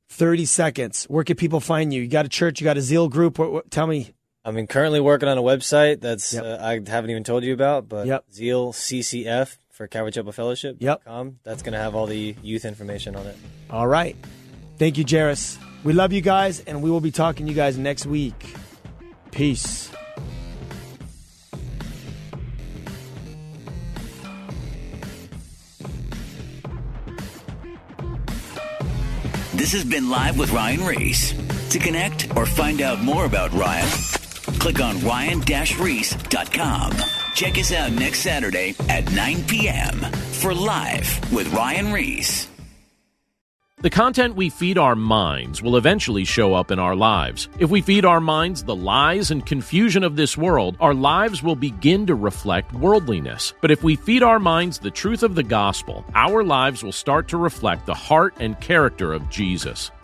[SPEAKER 2] Thirty seconds. Where can people find you? You got a church? You got a Zeal group? What, what, tell me.
[SPEAKER 3] I mean, currently working on a website that's
[SPEAKER 2] Yep.
[SPEAKER 3] uh, I haven't even told you about, but
[SPEAKER 2] Yep.
[SPEAKER 3] Zeal CCF for Calvary Chapel Fellowship.
[SPEAKER 2] Yep.
[SPEAKER 3] That's going to have all the youth information on it.
[SPEAKER 2] All right. Thank you, Jairus. We love you guys, and we will be talking to you guys next week. Peace.
[SPEAKER 1] This has been Live with Ryan Ries. To connect or find out more about Ryan, click on ryan-ries.com. Check us out next Saturday at 9 p.m. for Live with Ryan Ries.
[SPEAKER 6] The content we feed our minds will eventually show up in our lives. If we feed our minds the lies and confusion of this world, our lives will begin to reflect worldliness. But if we feed our minds the truth of the gospel, our lives will start to reflect the heart and character of Jesus.